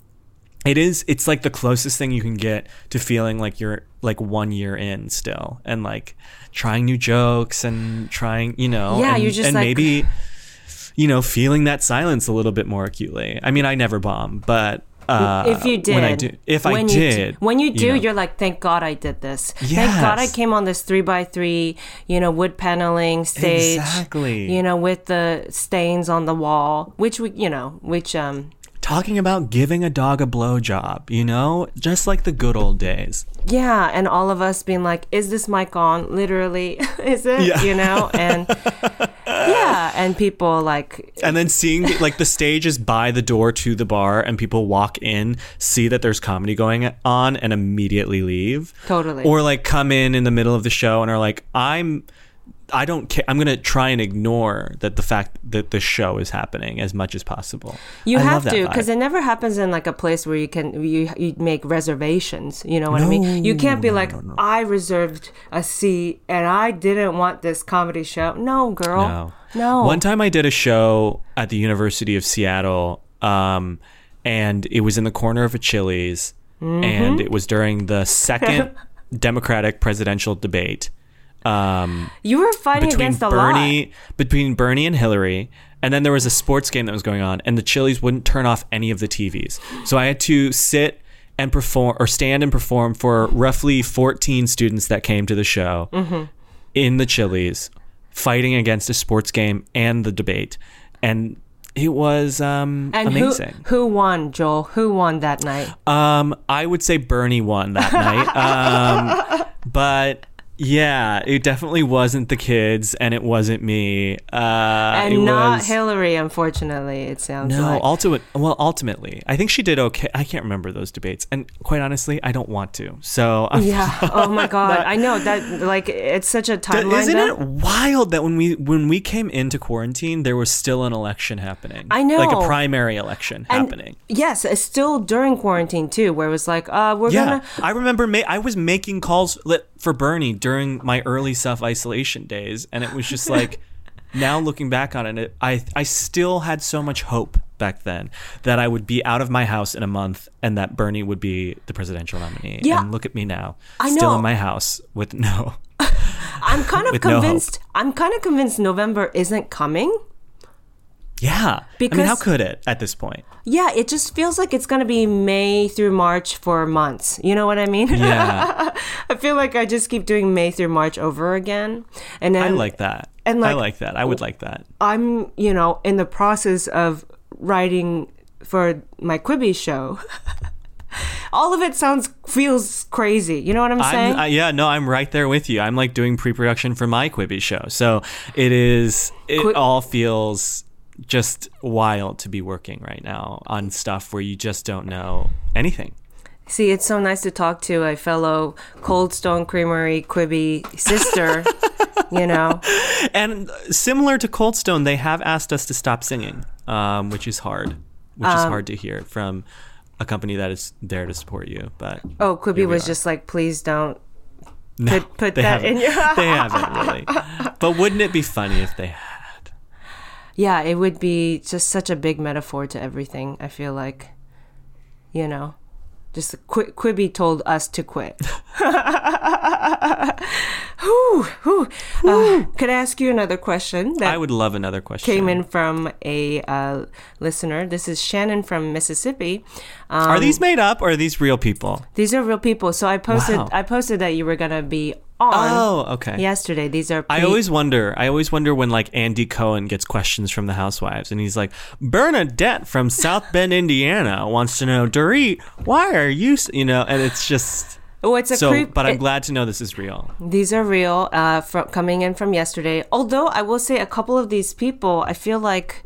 [SPEAKER 3] it is it's like the closest thing you can get to feeling like you're like one year in still and like trying new jokes and trying you know
[SPEAKER 1] Yeah,
[SPEAKER 3] and,
[SPEAKER 1] you're just
[SPEAKER 3] and
[SPEAKER 1] like-
[SPEAKER 3] maybe you know feeling that silence a little bit more acutely i mean i never bomb but uh
[SPEAKER 1] if you did,
[SPEAKER 3] when i do if i
[SPEAKER 1] when you
[SPEAKER 3] did
[SPEAKER 1] when you do, you are like, thank God I did this. Thank God I came on this three by three, you know, wood paneling stage.
[SPEAKER 3] Exactly.
[SPEAKER 1] You know, with the stains on the wall, which we, you know, which um,
[SPEAKER 3] talking about giving a dog a blowjob you know just like the good old days
[SPEAKER 1] yeah, and all of us being like, is this mic on? Literally, is it?
[SPEAKER 3] Yeah.
[SPEAKER 1] You know, and yeah, and people like,
[SPEAKER 3] and then seeing like the stage is by the door to the bar and people walk in see that there's comedy going on and immediately leave
[SPEAKER 1] Totally.
[SPEAKER 3] or like come in in the middle of the show and are like i'm i don't care i'm gonna try and ignore that the fact that the show is happening as much as possible
[SPEAKER 1] You
[SPEAKER 3] I
[SPEAKER 1] have to because it never happens in like a place where you can you, you make reservations. You know what I mean? You can't be like I reserved a seat and I didn't want this comedy show. No, girl.
[SPEAKER 3] No.
[SPEAKER 1] No.
[SPEAKER 3] One time I did a show at the University of Seattle, um, and it was in the corner of a Chili's,
[SPEAKER 1] Mm-hmm.
[SPEAKER 3] and it was during the second Democratic presidential debate. Um,
[SPEAKER 1] you were fighting against a
[SPEAKER 3] Bernie
[SPEAKER 1] lot.
[SPEAKER 3] between Bernie and Hillary, and then there was a sports game that was going on, and the Chili's wouldn't turn off any of the TVs, so I had to sit and perform or stand and perform for roughly 14 students that came to the show
[SPEAKER 1] Mm-hmm.
[SPEAKER 3] in the Chili's, fighting against a sports game and the debate, and it was um,
[SPEAKER 1] And
[SPEAKER 3] amazing.
[SPEAKER 1] who who won, Joel? Who won that night?
[SPEAKER 3] Um, I would say Bernie won that night. Um, but yeah, it definitely wasn't the kids, and it wasn't me. Uh,
[SPEAKER 1] and not
[SPEAKER 3] was,
[SPEAKER 1] Hillary, unfortunately. It sounds
[SPEAKER 3] No,
[SPEAKER 1] like.
[SPEAKER 3] ultimate. Well, ultimately, I think she did okay. I can't remember those debates, and quite honestly, I don't want to. So I'm-
[SPEAKER 1] yeah. Oh my God. I know that. Like, it's such a timeline.
[SPEAKER 3] Isn't it wild that when we when we came into quarantine, there was still an election happening?
[SPEAKER 1] I know.
[SPEAKER 3] like a primary election
[SPEAKER 1] And
[SPEAKER 3] happening.
[SPEAKER 1] Yes, it's still during quarantine too, where it was like, uh, we're
[SPEAKER 3] Yeah,
[SPEAKER 1] gonna.
[SPEAKER 3] I remember. Ma- I was making calls li- for Bernie during my early self isolation days, and it was just like, now looking back on it, I I still had so much hope back then that I would be out of my house in a month, and that Bernie would be the presidential nominee.
[SPEAKER 1] Yeah.
[SPEAKER 3] and look at me now,
[SPEAKER 1] I
[SPEAKER 3] still
[SPEAKER 1] know.
[SPEAKER 3] in my house with no.
[SPEAKER 1] I'm kind of
[SPEAKER 3] With no
[SPEAKER 1] convinced. I'm kind of convinced November isn't coming.
[SPEAKER 3] Yeah, I mean,
[SPEAKER 1] Because-
[SPEAKER 3] how could it at this point?
[SPEAKER 1] Yeah, it just feels like it's gonna be May through March for months. You know what I mean?
[SPEAKER 3] Yeah,
[SPEAKER 1] I feel like I just keep doing May through March over again, and then
[SPEAKER 3] I like that.
[SPEAKER 1] and,
[SPEAKER 3] I
[SPEAKER 1] like-
[SPEAKER 3] like that. I would like that.
[SPEAKER 1] I'm, you know, in the process of writing for my Quibi show. All of it sounds feels crazy. You know what I'm saying?
[SPEAKER 3] I'm, I, yeah, no, I'm right there with you. I'm like doing pre-production for my Quibi show, so it is. It all feels just wild to be working right now on stuff where you just don't know anything.
[SPEAKER 1] See, it's so nice to talk to a fellow Cold Stone Creamery Quibi sister. you know,
[SPEAKER 3] And similar to Cold Stone, they have asked us to stop singing, um, which is hard. Which
[SPEAKER 1] Um,
[SPEAKER 3] is hard to hear from a company that is there to support you. But
[SPEAKER 1] oh,
[SPEAKER 3] we
[SPEAKER 1] was
[SPEAKER 3] are.
[SPEAKER 1] just like, please don't
[SPEAKER 3] no,
[SPEAKER 1] put- put that in
[SPEAKER 3] haven't.
[SPEAKER 1] your-
[SPEAKER 3] they haven't really. But wouldn't it be funny if they had?
[SPEAKER 1] Yeah, it would be just such a big metaphor to everything. I feel like, you know, just Qu- Quibi told us to quit. whew, whew. Uh, could I ask you another question that
[SPEAKER 3] I would love another question.
[SPEAKER 1] came in from a uh, listener? This is Shannon from Mississippi. Um,
[SPEAKER 3] Are these made up or are these real people?
[SPEAKER 1] these are real people. So I posted.
[SPEAKER 3] Wow.
[SPEAKER 1] I posted that you were gonna be on
[SPEAKER 3] Oh, okay.
[SPEAKER 1] yesterday. These are.
[SPEAKER 3] I always wonder. I always wonder when like Andy Cohen gets questions from the housewives, and he's like, "Bernadette from South Bend, Indiana, wants to know, Dorit, why are you?" You know, and it's just
[SPEAKER 1] Oh, it's a
[SPEAKER 3] so, but I'm
[SPEAKER 1] it-
[SPEAKER 3] glad to know this is real.
[SPEAKER 1] These are real, uh, from coming in from yesterday. Although I will say, a couple of these people, I feel like,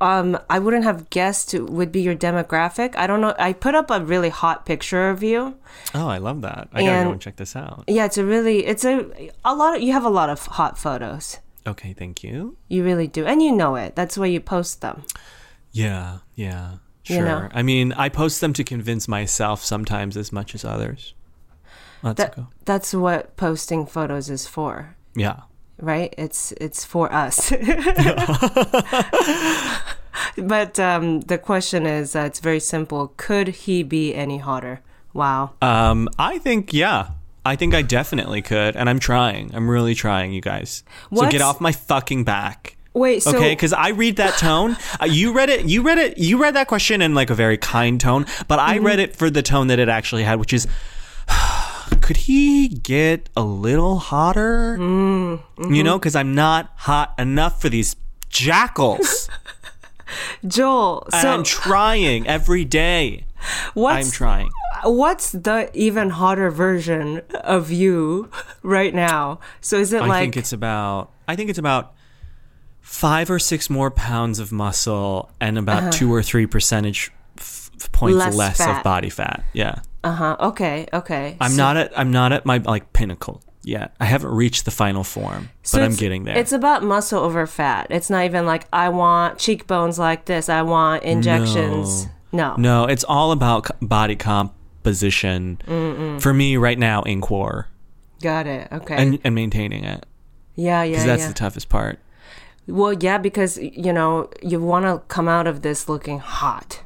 [SPEAKER 1] um, I wouldn't have guessed would be your demographic. I don't know. I put up a really hot picture of you.
[SPEAKER 3] Oh, I love that. I gotta go and check this out.
[SPEAKER 1] Yeah, it's a really, it's a a lot. Of, you have a lot of hot photos.
[SPEAKER 3] Okay, thank you.
[SPEAKER 1] You really do, and you know it. That's why you post them.
[SPEAKER 3] Yeah, yeah,
[SPEAKER 1] You
[SPEAKER 3] sure.
[SPEAKER 1] know?
[SPEAKER 3] I mean, I post them to convince myself sometimes as much as others. Let's
[SPEAKER 1] That
[SPEAKER 3] go.
[SPEAKER 1] that's what posting photos is for.
[SPEAKER 3] Yeah.
[SPEAKER 1] Right? It's it's for us. but um, the question is, uh, it's very simple. Could he be any hotter? Wow.
[SPEAKER 3] Um, I think yeah. I think I definitely could, and I'm trying. I'm really trying, you guys. So get off my fucking back.
[SPEAKER 1] Wait, so
[SPEAKER 3] okay, because I read that tone. Uh, you read it. You read it. You read that question in like a very kind tone, but I
[SPEAKER 1] Mm-hmm.
[SPEAKER 3] read it for the tone that it actually had, which is, could he get a little hotter?
[SPEAKER 1] Mm-hmm.
[SPEAKER 3] You know, because I'm not hot enough for these jackals.
[SPEAKER 1] Joel, so
[SPEAKER 3] I'm trying every day.
[SPEAKER 1] what's
[SPEAKER 3] I'm trying.
[SPEAKER 1] what's the even hotter version of you right now? So is it
[SPEAKER 3] I
[SPEAKER 1] like
[SPEAKER 3] think it's about. I think it's about five or six more pounds of muscle and about two or three percentage f- points
[SPEAKER 1] Uh-huh. Less
[SPEAKER 3] less, of body fat. Yeah,
[SPEAKER 1] uh huh? Okay, okay.
[SPEAKER 3] I'm
[SPEAKER 1] So-
[SPEAKER 3] not at. I'm not at my like pinnacle yet. I haven't reached the final form,
[SPEAKER 1] so
[SPEAKER 3] but I'm getting there.
[SPEAKER 1] It's about muscle over fat. It's not even like I want cheekbones like this. I want injections. No.
[SPEAKER 3] no, it's all about body composition for me right now in core
[SPEAKER 1] Got it. Okay.
[SPEAKER 3] and and maintaining it
[SPEAKER 1] yeah, yeah,
[SPEAKER 3] because that's
[SPEAKER 1] yeah.
[SPEAKER 3] the toughest part.
[SPEAKER 1] Well, yeah, because you know you want to come out of this looking hot.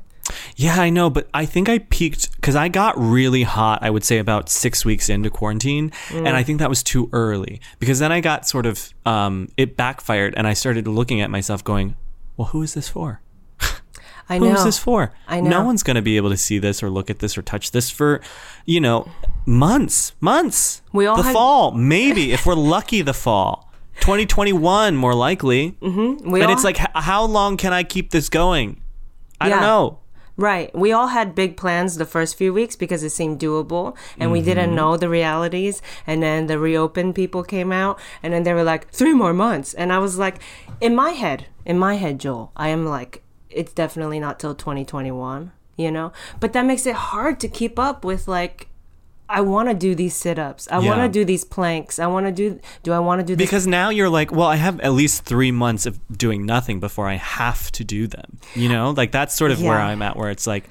[SPEAKER 3] Yeah, I know, but I think I peaked because I got really hot, I would say about six weeks into quarantine. And I think that was too early because then I got sort of, um, it backfired and I started looking at myself going, well, who is this for?
[SPEAKER 1] I know.
[SPEAKER 3] is this for?
[SPEAKER 1] I
[SPEAKER 3] No one's going to be able to see this or look at this or touch this for, you know, months, months.
[SPEAKER 1] We all
[SPEAKER 3] the
[SPEAKER 1] had-
[SPEAKER 3] fall, maybe, if we're lucky, the fall. 2021, more likely. Mm-hmm.
[SPEAKER 1] We
[SPEAKER 3] and
[SPEAKER 1] all-
[SPEAKER 3] it's like, h- how long can I keep this going? I don't know.
[SPEAKER 1] Right. We all had big plans the first few weeks because it seemed doable and we didn't
[SPEAKER 3] Mm-hmm.
[SPEAKER 1] know the realities. And then the reopen people came out and then they were like, three more months. And I was like, in my head, in my head, Joel, I am like, it's definitely not till 2021, you know? But that makes it hard to keep up with like, I want to do these sit ups. I want to do these planks. I want to do, do I want to do this?
[SPEAKER 3] Because now you're like, well, I have at least three months of doing nothing before I have to do them. You know, like that's sort of where I'm at, where it's like,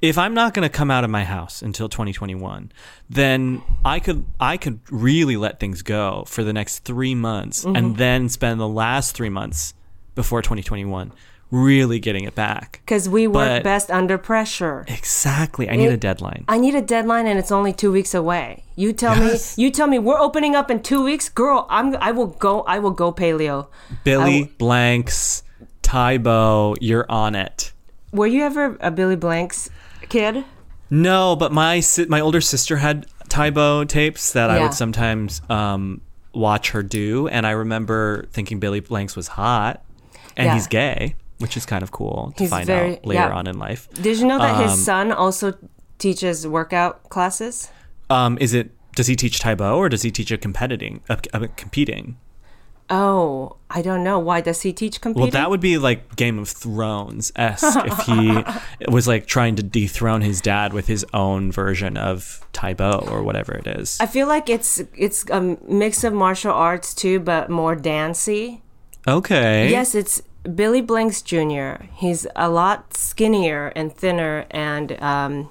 [SPEAKER 3] if I'm not going to come out of my house until 2021, then I could I could really let things go for the next three months,
[SPEAKER 1] Mm-hmm.
[SPEAKER 3] and then spend the last three months before 2021 really getting it back.
[SPEAKER 1] Because we work
[SPEAKER 3] But-
[SPEAKER 1] best under pressure.
[SPEAKER 3] Exactly. I need a deadline.
[SPEAKER 1] I need a deadline and it's only two weeks away. You tell
[SPEAKER 3] Yes.
[SPEAKER 1] me you tell me we're opening up in two weeks, girl. I'm I will go I will go paleo.
[SPEAKER 3] Billy
[SPEAKER 1] I
[SPEAKER 3] Blanks, Tae Bo, you're on it.
[SPEAKER 1] Were you ever a Billy Blanks kid?
[SPEAKER 3] No, but my si- my older sister had Tae Bo tapes that I would sometimes um, watch her do, and I remember thinking Billy Blanks was hot, and
[SPEAKER 1] Yeah.
[SPEAKER 3] he's gay, which is kind of cool to
[SPEAKER 1] He's
[SPEAKER 3] find
[SPEAKER 1] very-
[SPEAKER 3] out later
[SPEAKER 1] yeah.
[SPEAKER 3] on in life.
[SPEAKER 1] Did you know that
[SPEAKER 3] Um,
[SPEAKER 1] his son also teaches workout classes?
[SPEAKER 3] Um, is it does he teach Tae Bo or does he teach a competing a, a competing?
[SPEAKER 1] Oh, I don't know. Why does he teach competing?
[SPEAKER 3] Well, that would be like Game of Thrones esque if he was like trying to dethrone his dad with his own version of Tae Bo or whatever it is.
[SPEAKER 1] I feel like it's it's a mix of martial arts too, but more dancey.
[SPEAKER 3] Okay.
[SPEAKER 1] Yes, it's Billy Blanks Jr. He's a lot skinnier and thinner and um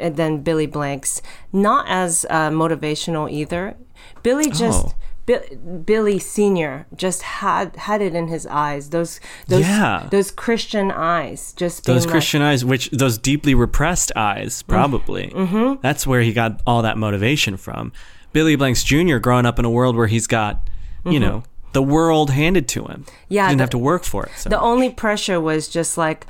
[SPEAKER 1] than Billy Blanks. Not as uh, motivational either. Billy just
[SPEAKER 3] Oh.
[SPEAKER 1] Bi- Billy Senior just had had it in his eyes. Those those
[SPEAKER 3] Yeah.
[SPEAKER 1] those Christian eyes. Just
[SPEAKER 3] those
[SPEAKER 1] like-
[SPEAKER 3] Christian eyes, which those deeply repressed eyes, probably. Mm-hmm. That's where he got all that motivation from. Billy Blanks Jr. growing up in a world where he's got, you know, the world handed to him.
[SPEAKER 1] Yeah,
[SPEAKER 3] he didn't
[SPEAKER 1] the-
[SPEAKER 3] have to work for it. So.
[SPEAKER 1] The only pressure was just like,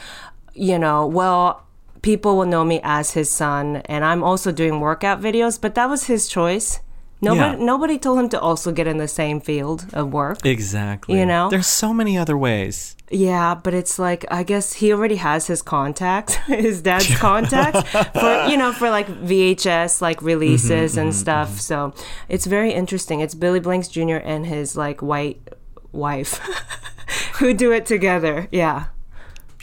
[SPEAKER 1] you know, well, people will know me as his son, and I'm also doing workout videos, but that was his choice. Nobody,
[SPEAKER 3] Yeah.
[SPEAKER 1] nobody told him to also get in the same field of work.
[SPEAKER 3] Exactly.
[SPEAKER 1] You know?
[SPEAKER 3] there's so many other ways.
[SPEAKER 1] Yeah, but it's like I guess he already has his contacts, his dad's contacts for you know for like VHS like mm-hmm, releases and mm-hmm, stuff. Mm-hmm. So it's very interesting. It's Billy Blanks Jr. and his like white wife who do it together. Yeah.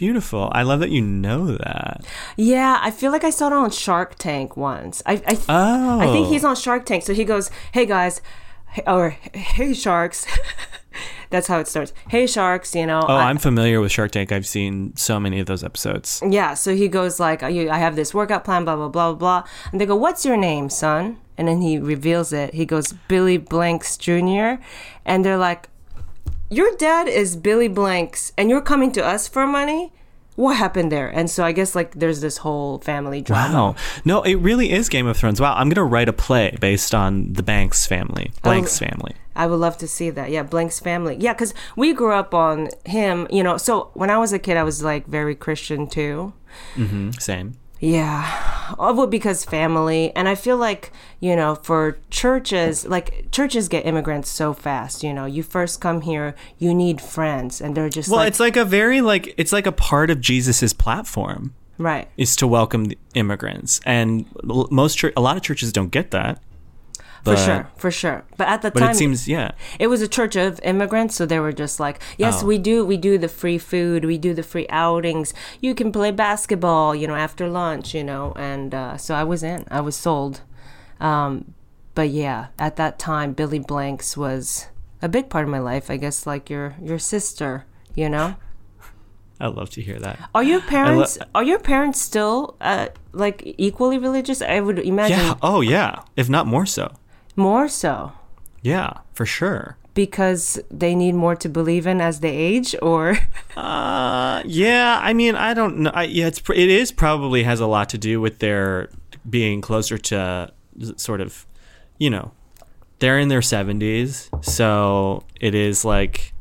[SPEAKER 3] Beautiful. I love that you know that.
[SPEAKER 1] Yeah, I feel like I saw it on Shark Tank once. I I,
[SPEAKER 3] Oh.
[SPEAKER 1] I think he's oh. on Shark Tank. So he goes, "Hey guys," or "Hey sharks." That's how it starts. Hey sharks, you know.
[SPEAKER 3] Oh,
[SPEAKER 1] I-
[SPEAKER 3] I'm familiar with Shark Tank. I've seen so many of those episodes.
[SPEAKER 1] Yeah, so he goes like, "I I have this workout plan, blah blah blah blah," and they go, "What's your name, son?" And then he reveals it. He goes, "Billy Blanks Jr.," and they're like, "Your dad is Billy Blanks, and you're coming to us for money? What happened there?" And so I guess like there's this whole family drama.
[SPEAKER 3] Wow. No, it really is Game of Thrones. Wow. I'm going to write a play based on the Banks family, Blanks family.
[SPEAKER 1] I would love to see that. Yeah, Blank's family. Yeah, because we grew up on him. You know, so when I was a kid, I was like very Christian too. Mhm.
[SPEAKER 3] Same.
[SPEAKER 1] Yeah, Uh, well, because family, and I feel like you know, for churches, like churches get immigrants so fast. You know, you first come here, you need friends, and they're just
[SPEAKER 3] Well,
[SPEAKER 1] like,
[SPEAKER 3] it's like a very like it's like a part of Jesus's platform
[SPEAKER 1] right.
[SPEAKER 3] is to welcome the immigrants, and most a lot of churches don't get that.
[SPEAKER 1] For sure, for sure. But at the
[SPEAKER 3] But
[SPEAKER 1] time,
[SPEAKER 3] it seems yeah.
[SPEAKER 1] it was a church of immigrants, so they were just like, yes,
[SPEAKER 3] Oh.
[SPEAKER 1] we do, we do the free food, we do the free outings. You can play basketball, you know, after lunch, you know. And uh, so I was in, I was sold. Um, but yeah, at that time, Billy Blanks was a big part of my life. I guess like your your sister, you know.
[SPEAKER 3] I love to hear that.
[SPEAKER 1] Are your parents are your parents still uh, like equally religious? I would imagine
[SPEAKER 3] Yeah. Oh yeah. If not more so.
[SPEAKER 1] More so
[SPEAKER 3] Yeah, for sure.
[SPEAKER 1] because they need more to believe in as they age, or
[SPEAKER 3] Uh, yeah. I mean, I don't know. I, yeah, it's it is probably has a lot to do with their being closer to sort of, you know, they're in their seventies, so it is like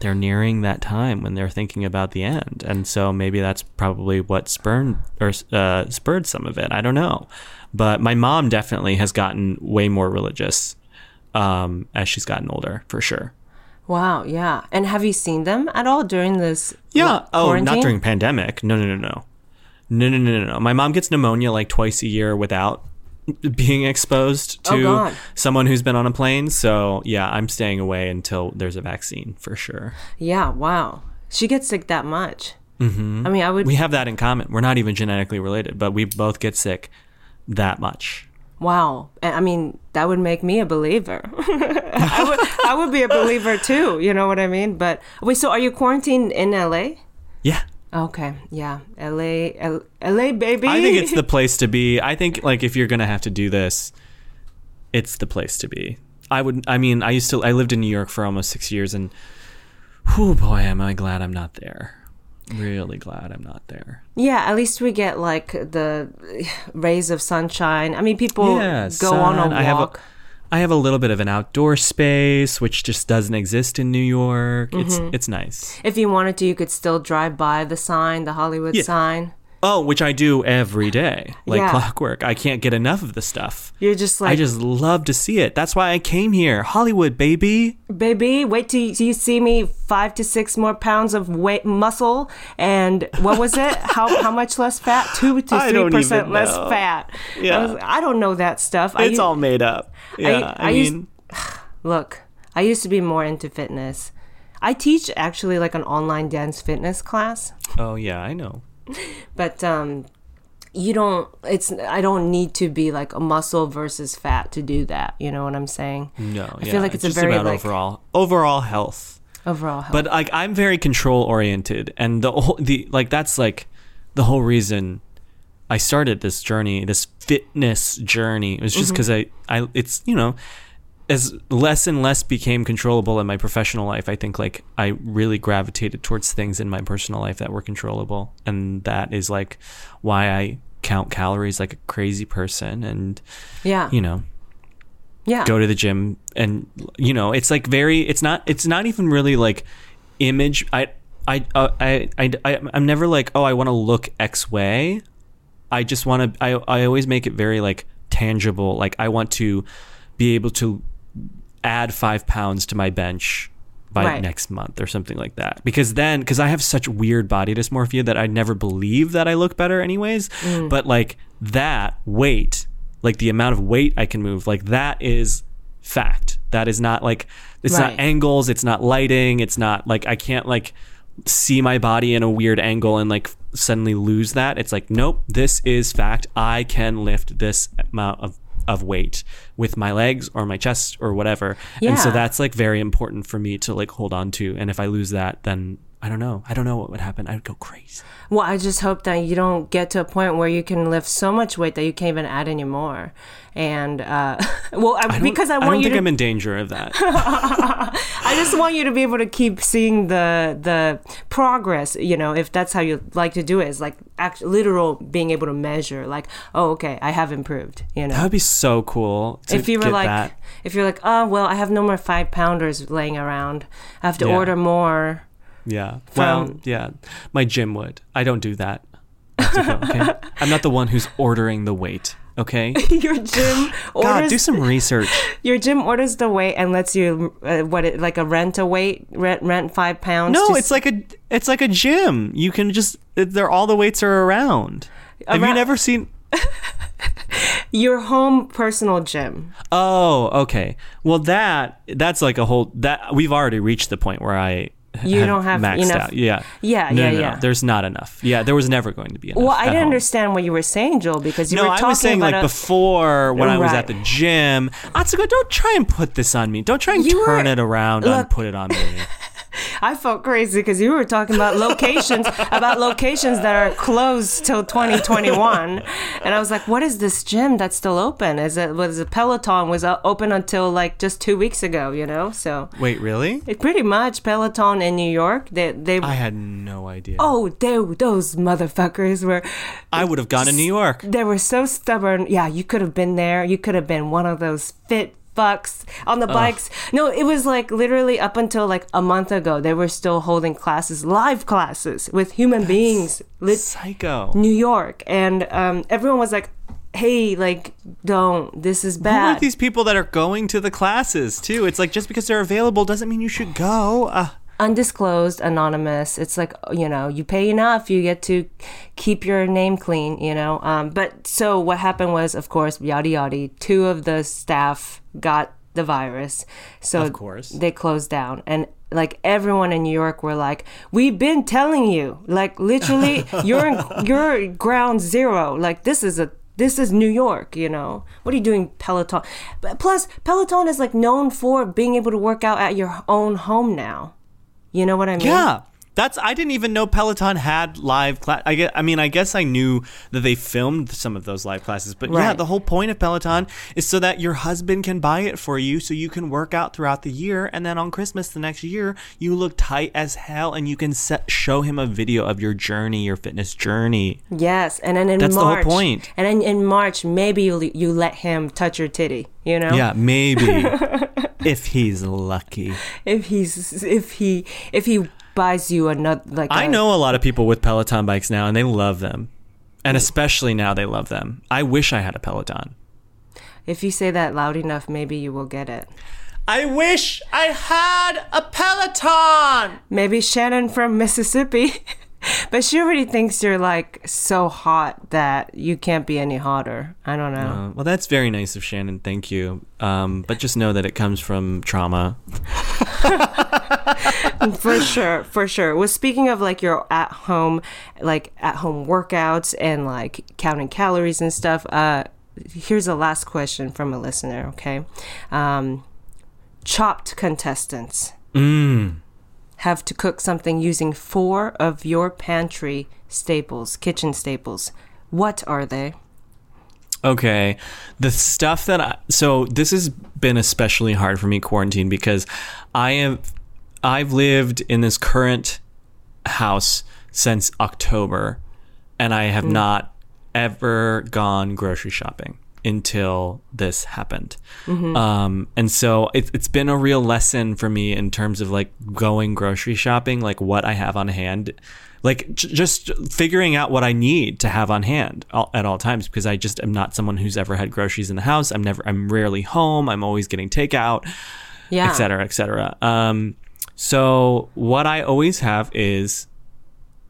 [SPEAKER 3] they're nearing that time when they're thinking about the end, and so maybe that's probably what spurred or uh, spurred some of it. I don't know, but my mom definitely has gotten way more religious um, as she's gotten older, for sure.
[SPEAKER 1] Wow, yeah. And have you seen them at all during this?
[SPEAKER 3] Yeah. Oh,
[SPEAKER 1] quarantine?
[SPEAKER 3] not during pandemic. No, no, no, no. No, no, no, no, no. My mom gets pneumonia like twice a year without being exposed
[SPEAKER 1] Oh,
[SPEAKER 3] to
[SPEAKER 1] God.
[SPEAKER 3] someone who's been on a plane. So, yeah, I'm staying away until there's a vaccine for sure.
[SPEAKER 1] Yeah, wow. She gets sick that much. Mm-hmm. I mean, I would.
[SPEAKER 3] We have that in common. We're not even genetically related, but we both get sick that much.
[SPEAKER 1] wow. I mean, that would make me a believer. I would. I would be a believer too. You know what I mean? But wait. So, are you quarantined in LA?
[SPEAKER 3] Yeah.
[SPEAKER 1] Okay. Yeah. LA. L- LA, baby.
[SPEAKER 3] I think it's the place to be. I think like if you're gonna have to do this, it's the place to be. I would. I mean, I used to. I lived in New York for almost six years, and whew, boy, am I glad I'm not there. Really glad I'm not there.
[SPEAKER 1] Yeah, at least we get like the rays of sunshine. I mean, people
[SPEAKER 3] Yeah,
[SPEAKER 1] go on a walk.
[SPEAKER 3] I have a, I have a little bit of an outdoor space, which just doesn't exist in New York. It's
[SPEAKER 1] Mm-hmm.
[SPEAKER 3] it's nice.
[SPEAKER 1] if you wanted to, you could still drive by the sign, the Hollywood
[SPEAKER 3] Yeah.
[SPEAKER 1] sign.
[SPEAKER 3] Oh, which I do every day, like
[SPEAKER 1] Yeah.
[SPEAKER 3] clockwork. I can't get enough of the stuff.
[SPEAKER 1] You're just like,
[SPEAKER 3] I just love to see it. That's why I came here, Hollywood, baby.
[SPEAKER 1] baby, wait till you, see me five to six more pounds of weight muscle, and what was it? how how much less fat? Two to three percent less fat.
[SPEAKER 3] Yeah.
[SPEAKER 1] I, was- I don't know that stuff.
[SPEAKER 3] It's all made up. Yeah, I,
[SPEAKER 1] I used-
[SPEAKER 3] mean,
[SPEAKER 1] look. I used to be more into fitness. I teach actually like an online dance fitness class.
[SPEAKER 3] oh yeah, I know.
[SPEAKER 1] But um you don't it's i don't need to be like a muscle versus fat to do that you know what i'm saying
[SPEAKER 3] No,
[SPEAKER 1] I
[SPEAKER 3] yeah,
[SPEAKER 1] feel like it's a
[SPEAKER 3] just
[SPEAKER 1] very,
[SPEAKER 3] about
[SPEAKER 1] like-
[SPEAKER 3] overall overall health.
[SPEAKER 1] overall health.
[SPEAKER 3] But like I'm very control oriented, and the whole the like that's like the whole reason I started this journey, this fitness journey. It was just because I I it's you know as less and less became controllable in my professional life, I think like I really gravitated towards things in my personal life that were controllable, and that is like why I count calories like a crazy person, and
[SPEAKER 1] yeah.
[SPEAKER 3] you know
[SPEAKER 1] yeah.
[SPEAKER 3] go to the gym and you know it's like very it's not it's not even really like image i i uh, i, I, I i'm never like oh i want to look x way. I just want to i i always make it very like tangible. Like I want to be able to add five pounds to my bench by
[SPEAKER 1] Right.
[SPEAKER 3] next month or something like that. Because then, because I have such weird body dysmorphia that I never believe that I look better, anyways.
[SPEAKER 1] Mm.
[SPEAKER 3] But like that weight, like the amount of weight I can move, like that is fact. That is not like it's
[SPEAKER 1] Right.
[SPEAKER 3] not angles, it's not lighting, it's not like I can't like see my body in a weird angle and like suddenly lose that. It's like nope, this is fact. I can lift this amount of of weight with my legs or my chest or whatever. And so that's like very important for me to like hold on to. And if I lose that, then I don't know. I don't know what would happen. I would go crazy.
[SPEAKER 1] Well, I just hope that you don't get to a point where you can lift so much weight that you can't even add any more. And uh, well, I,
[SPEAKER 3] I
[SPEAKER 1] because I
[SPEAKER 3] I
[SPEAKER 1] want
[SPEAKER 3] don't
[SPEAKER 1] you
[SPEAKER 3] think
[SPEAKER 1] to,
[SPEAKER 3] I'm in danger of that.
[SPEAKER 1] I just want you to be able to keep seeing the the progress. You know, if that's how you like to do it, is like act, literal being able to measure. Like, oh, okay, I have improved. You know,
[SPEAKER 3] that would be so cool. To
[SPEAKER 1] if you were like,
[SPEAKER 3] that.
[SPEAKER 1] if you're like, oh well, I have no more five pounders laying around. I have to
[SPEAKER 3] Yeah.
[SPEAKER 1] order more.
[SPEAKER 3] Yeah. well,
[SPEAKER 1] from-
[SPEAKER 3] yeah. My gym would. I don't do that. Mexico, okay. I'm not the one who's ordering the weight. Okay.
[SPEAKER 1] your gym orders
[SPEAKER 3] God, do some research.
[SPEAKER 1] your gym orders the weight and lets you uh, what it like a rent a weight rent rent five pounds.
[SPEAKER 3] No, it's like a it's like a gym. You can just they're all the weights are around. Have you never seen?
[SPEAKER 1] your home personal gym.
[SPEAKER 3] Oh, okay. Well, that that's like a whole that we've already reached the point where I
[SPEAKER 1] You don't have
[SPEAKER 3] maxed
[SPEAKER 1] enough-
[SPEAKER 3] out. Yeah.
[SPEAKER 1] Yeah,
[SPEAKER 3] No,
[SPEAKER 1] yeah,
[SPEAKER 3] no, no.
[SPEAKER 1] yeah.
[SPEAKER 3] There's not enough. Yeah, there was never going to be enough.
[SPEAKER 1] Well, I didn't
[SPEAKER 3] home.
[SPEAKER 1] understand what you were saying, Joel, because you
[SPEAKER 3] No,
[SPEAKER 1] were
[SPEAKER 3] I
[SPEAKER 1] talking
[SPEAKER 3] was saying
[SPEAKER 1] about
[SPEAKER 3] like
[SPEAKER 1] a,
[SPEAKER 3] before when I was at the gym. Atsuko, don't try and put this on me. Don't try and
[SPEAKER 1] You
[SPEAKER 3] turn
[SPEAKER 1] were-
[SPEAKER 3] it around and put it on me.
[SPEAKER 1] I felt crazy because you were talking about locations, about locations that are closed till 2021, and I was like, "What is this gym that's still open? Is it was it Peloton was uh, open until like just two weeks ago? You know, so
[SPEAKER 3] Wait, really?
[SPEAKER 1] it pretty much Peloton in New York. They they
[SPEAKER 3] I had no idea.
[SPEAKER 1] oh they those motherfuckers were
[SPEAKER 3] I would have gone to New York.
[SPEAKER 1] they were so stubborn. Yeah, you could have been there. You could have been one of those fit fucks on the bikes. No, it was like literally up until like a month ago, they were still holding classes, live classes with human beings, lit
[SPEAKER 3] Psycho.
[SPEAKER 1] New York, and um, everyone was like, "Hey, like, don't. This is bad.
[SPEAKER 3] Who
[SPEAKER 1] bad."
[SPEAKER 3] are these people that are going to the classes too? It's like just because they're available doesn't mean you should go. Uh,
[SPEAKER 1] undisclosed, anonymous. It's like you know, you pay enough, you get to keep your name clean. You know. Um, but so what happened was, of course, yada yada. Two of the staff got the virus, so
[SPEAKER 3] Of course.
[SPEAKER 1] they closed down and. Like everyone in New York were like, "We've been telling you, like literally, you're in, you're ground zero. Like this is a this is New York, you know. What are you doing, Peloton? But plus, Peloton is like known for being able to work out at your own home now. You know what I mean?
[SPEAKER 3] yeah. That's I didn't even know Peloton had live class. I get, I mean, I guess I knew that they filmed some of those live classes, but yeah, the whole point of Peloton is so that your husband can buy it for you, so you can work out throughout the year, and then on Christmas the next year you look tight as hell, and you can set, show him a video of your journey, your fitness journey.
[SPEAKER 1] Yes, and then in
[SPEAKER 3] That's the whole point.
[SPEAKER 1] And then in March, maybe you you let him touch your titty. You know?
[SPEAKER 3] Yeah, maybe if he's lucky.
[SPEAKER 1] If he's if he if he buys you another like
[SPEAKER 3] I
[SPEAKER 1] a-
[SPEAKER 3] know a lot of people with Peloton bikes now, and they love them. And mm. especially now, they love them. I wish I had a Peloton.
[SPEAKER 1] If you say that loud enough, maybe you will get it.
[SPEAKER 3] I wish I had a Peloton.
[SPEAKER 1] Maybe Shannon from Mississippi. but she already thinks you're like so hot that you can't be any hotter. I don't know.
[SPEAKER 3] Uh, well, that's very nice of Shannon. Thank you. Um, but just know that it comes from trauma.
[SPEAKER 1] for sure for sure well speaking of like your at home like at home workouts and like counting calories and stuff uh here's a last question from a listener okay um chopped contestants have to cook something using four of your pantry staples kitchen staples. What are they?
[SPEAKER 3] Okay. The stuff that I so this has been especially hard for me quarantine because I have I've lived in this current house since October and I have mm. not ever gone grocery shopping until this happened. Um, and so it, it's been a real lesson for me in terms of like going grocery shopping, like what I have on hand, like j- just figuring out what I need to have on hand all, at all times because I just am not someone who's ever had groceries in the house. I'm never, I'm rarely home. I'm always getting takeout
[SPEAKER 1] Yeah.
[SPEAKER 3] et cetera, et cetera. Um, so what I always have is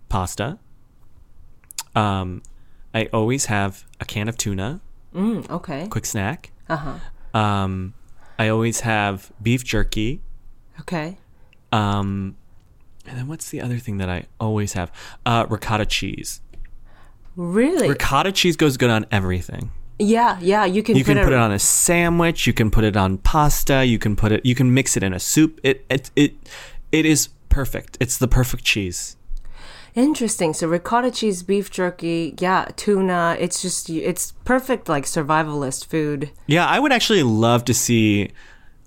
[SPEAKER 3] pasta. Um, I always have a can of tuna,
[SPEAKER 1] Mm, okay.
[SPEAKER 3] quick snack.
[SPEAKER 1] Uh huh.
[SPEAKER 3] Um, I always have beef jerky.
[SPEAKER 1] Okay.
[SPEAKER 3] Um, and then what's the other thing that I always have? Uh, ricotta cheese.
[SPEAKER 1] Really?
[SPEAKER 3] Ricotta cheese goes good on everything.
[SPEAKER 1] yeah. Yeah. You can.
[SPEAKER 3] You
[SPEAKER 1] put
[SPEAKER 3] can put it on a sandwich. You can put it on pasta. You can put it. You can mix it in a soup. It it it it is perfect. It's the perfect cheese.
[SPEAKER 1] Interesting. So ricotta cheese, beef jerky, yeah, tuna. It's just it's perfect like survivalist food.
[SPEAKER 3] Yeah, I would actually love to see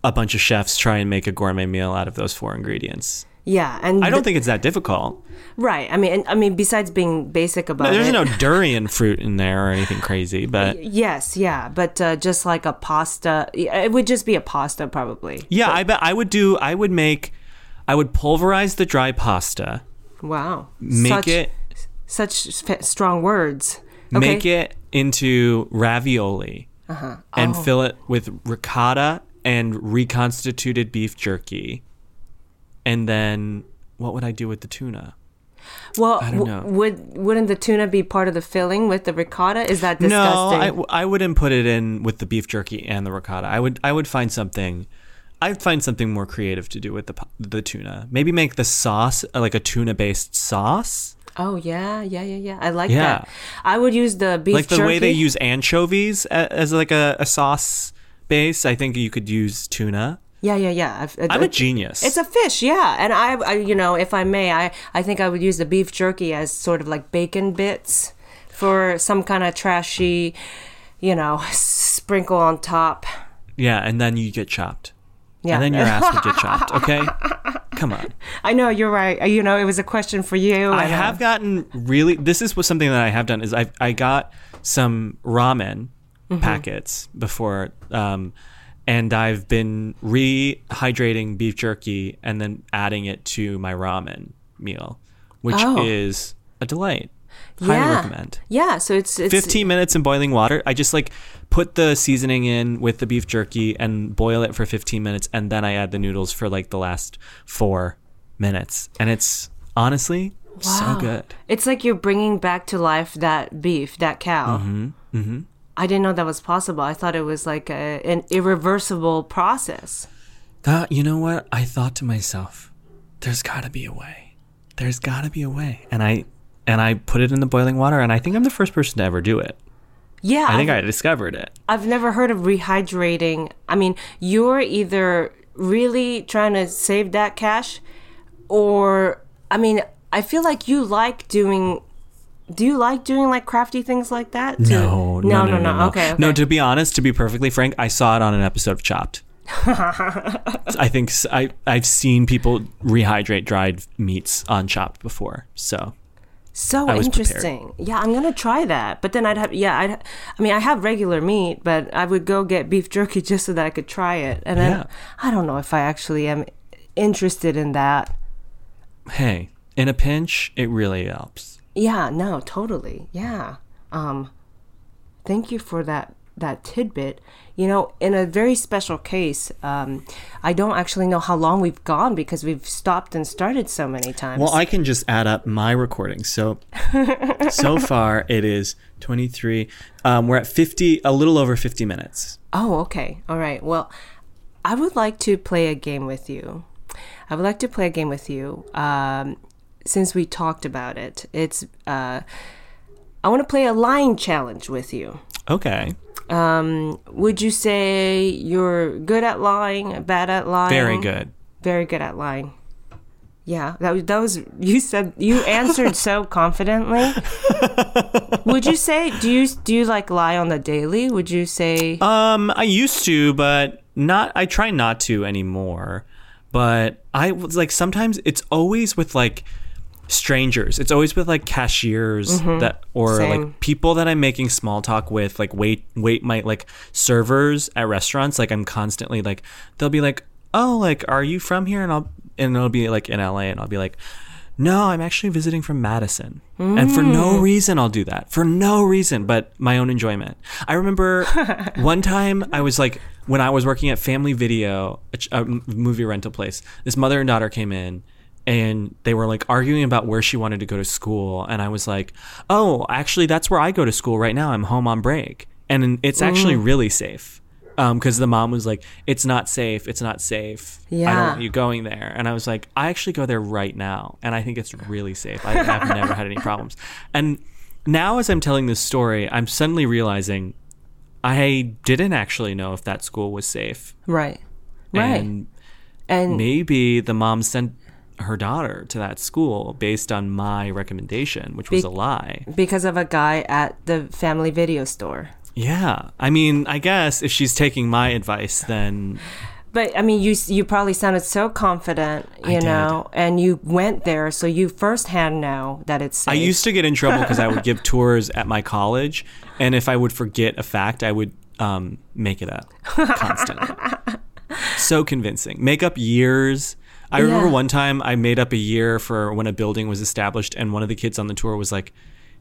[SPEAKER 3] a bunch of chefs try and make a gourmet meal out of those four ingredients.
[SPEAKER 1] Yeah, and
[SPEAKER 3] I don't think it's that difficult.
[SPEAKER 1] right. I mean, and, I mean, besides being basic about it.
[SPEAKER 3] There's
[SPEAKER 1] it,
[SPEAKER 3] no durian fruit in there or anything crazy, but
[SPEAKER 1] Yes, yeah, but uh, just like a pasta, it would just be a pasta probably.
[SPEAKER 3] yeah, I bet I would do. I would make. I would pulverize the dry pasta,
[SPEAKER 1] Wow,
[SPEAKER 3] make
[SPEAKER 1] such,
[SPEAKER 3] it
[SPEAKER 1] such strong words.
[SPEAKER 3] make it into ravioli,
[SPEAKER 1] Uh-huh.
[SPEAKER 3] and
[SPEAKER 1] Oh.
[SPEAKER 3] fill it with ricotta and reconstituted beef jerky, and then what would I do with the tuna?
[SPEAKER 1] Well,
[SPEAKER 3] I don't
[SPEAKER 1] w-
[SPEAKER 3] know.
[SPEAKER 1] would wouldn't the tuna be part of the filling with the ricotta? Is that disgusting?
[SPEAKER 3] No, I, I wouldn't put it in with the beef jerky and the ricotta. I would I would find something. I'd find something more creative to do with the the tuna. Maybe make the sauce uh, like a tuna based sauce,
[SPEAKER 1] oh yeah, yeah, yeah, yeah. I like
[SPEAKER 3] Yeah.
[SPEAKER 1] that. I would use the beef
[SPEAKER 3] like the
[SPEAKER 1] jerky.
[SPEAKER 3] way they use anchovies a- as like a, a sauce base. I think you could use tuna.
[SPEAKER 1] Yeah, yeah, yeah. I've-
[SPEAKER 3] I'm a
[SPEAKER 1] it-
[SPEAKER 3] genius.
[SPEAKER 1] It's a fish, yeah. And I, I, you know, if I may, I, I think I would use the beef jerky as sort of like bacon bits for some kind of trashy, you know, sprinkle on top.
[SPEAKER 3] yeah, and then you get chopped.
[SPEAKER 1] Yeah.
[SPEAKER 3] And then your ass would get chopped. Okay, come on.
[SPEAKER 1] I know you're right. Uh, You know, it was a question for you.
[SPEAKER 3] I
[SPEAKER 1] uh,
[SPEAKER 3] have gotten really. This is what something that I have done is I I got some ramen
[SPEAKER 1] Mm-hmm.
[SPEAKER 3] packets before, um, and I've been rehydrating beef jerky and then adding it to my ramen meal, which
[SPEAKER 1] Oh.
[SPEAKER 3] is a delight. Highly
[SPEAKER 1] yeah.
[SPEAKER 3] recommend.
[SPEAKER 1] Yeah, so it's it's
[SPEAKER 3] 15 minutes in boiling water. I just like put the seasoning in with the beef jerky and boil it for 15 minutes and then I add the noodles for like the last 4 minutes. And it's honestly so good.
[SPEAKER 1] It's like you're bringing back to life that beef, that cow.
[SPEAKER 3] Mm-hmm. Mm-hmm.
[SPEAKER 1] I didn't know that was possible. I thought it was like a, an irreversible process.
[SPEAKER 3] That, you know what? I thought to myself, there's got to be a way. There's got to be a way. And I and I put it in the boiling water and I think I'm the first person to ever do it.
[SPEAKER 1] Yeah,
[SPEAKER 3] I think
[SPEAKER 1] I've-
[SPEAKER 3] I discovered it.
[SPEAKER 1] I've never heard of rehydrating. I mean, you're either really trying to save that cash, or I mean, I feel like you like doing. Do you like doing like crafty things like that?
[SPEAKER 3] No, no, no, no, no.
[SPEAKER 1] Okay, okay.
[SPEAKER 3] No, to be honest, to be perfectly frank, I saw it on an episode of Chopped. I think I I've seen people rehydrate dried meats on Chopped before. So
[SPEAKER 1] so
[SPEAKER 3] I was prepared.
[SPEAKER 1] interesting. Yeah, I'm gonna try that. But then I'd have yeah, I'd. I mean, I have regular meat, but I would go get beef jerky just so that I could try it. And
[SPEAKER 3] Yeah.
[SPEAKER 1] I don't know if I actually am interested in that.
[SPEAKER 3] hey, in a pinch, it really helps.
[SPEAKER 1] Yeah, no, totally. Yeah. Um thank you for that that tidbit. You know, in a very special case, um I don't actually know how long we've gone because we've stopped and started so many times.
[SPEAKER 3] Well, I can just add up my recordings. So so far it is 23. Um, we're at 50, a little over 50 minutes.
[SPEAKER 1] oh, okay. All right. Well, I would like to play a game with you. I would like to play a game with you. Um since we talked about it. It's uh I want to play a lying challenge with you.
[SPEAKER 3] Okay.
[SPEAKER 1] Um, would you say you're good at lying, bad at lying?
[SPEAKER 3] Very good.
[SPEAKER 1] Very good at lying. Yeah, that was, that was you said you answered so confidently. would you say do you do you like lie on the daily? Would you say
[SPEAKER 3] Um, I used to, but not. I try not to anymore. But I was like sometimes it's always with like strangers. It's always with like cashiers that or
[SPEAKER 1] Mm-hmm. Same.
[SPEAKER 3] like people that I'm making small talk with, like wait wait my like servers at restaurants. Like I'm constantly like they'll be like, Oh, like are you from here? And I'll and it'll be like in LA and I'll be like, No, I'm actually visiting from Madison. And for no
[SPEAKER 1] Mm.
[SPEAKER 3] reason I'll do that. For no reason but my own enjoyment. I remember one time I was like when I was working at Family Video, a, a movie rental place, this mother and daughter came in and they were like arguing about where she wanted to go to school and i was like oh actually that's where i go to school right now. I'm home on break. And it's actually mm. really safe um, because the mom was like it's not safe. It's not safe. I don't want you going there. And i was like i actually go there right now and i think it's really safe. I have never had any problems. And now as i'm telling this story i'm suddenly realizing i didn't actually know if that school was safe.
[SPEAKER 1] Right. Right.
[SPEAKER 3] and
[SPEAKER 1] And,
[SPEAKER 3] maybe the mom sent her daughter to that school based on my recommendation, which was
[SPEAKER 1] Be-
[SPEAKER 3] a lie.
[SPEAKER 1] because of a guy at the family video store.
[SPEAKER 3] Yeah. I mean, I guess if she's taking my advice, then
[SPEAKER 1] But I mean, you you probably sounded so confident, you know, and you went there, so you firsthand know that it's safe.
[SPEAKER 3] I used to get in trouble because I would give tours at my college, and if I would forget a fact, I would um, make it up constantly. so convincing. Make up years. I remember one time I made up a year for when a building was established, and one of the kids on the tour was like,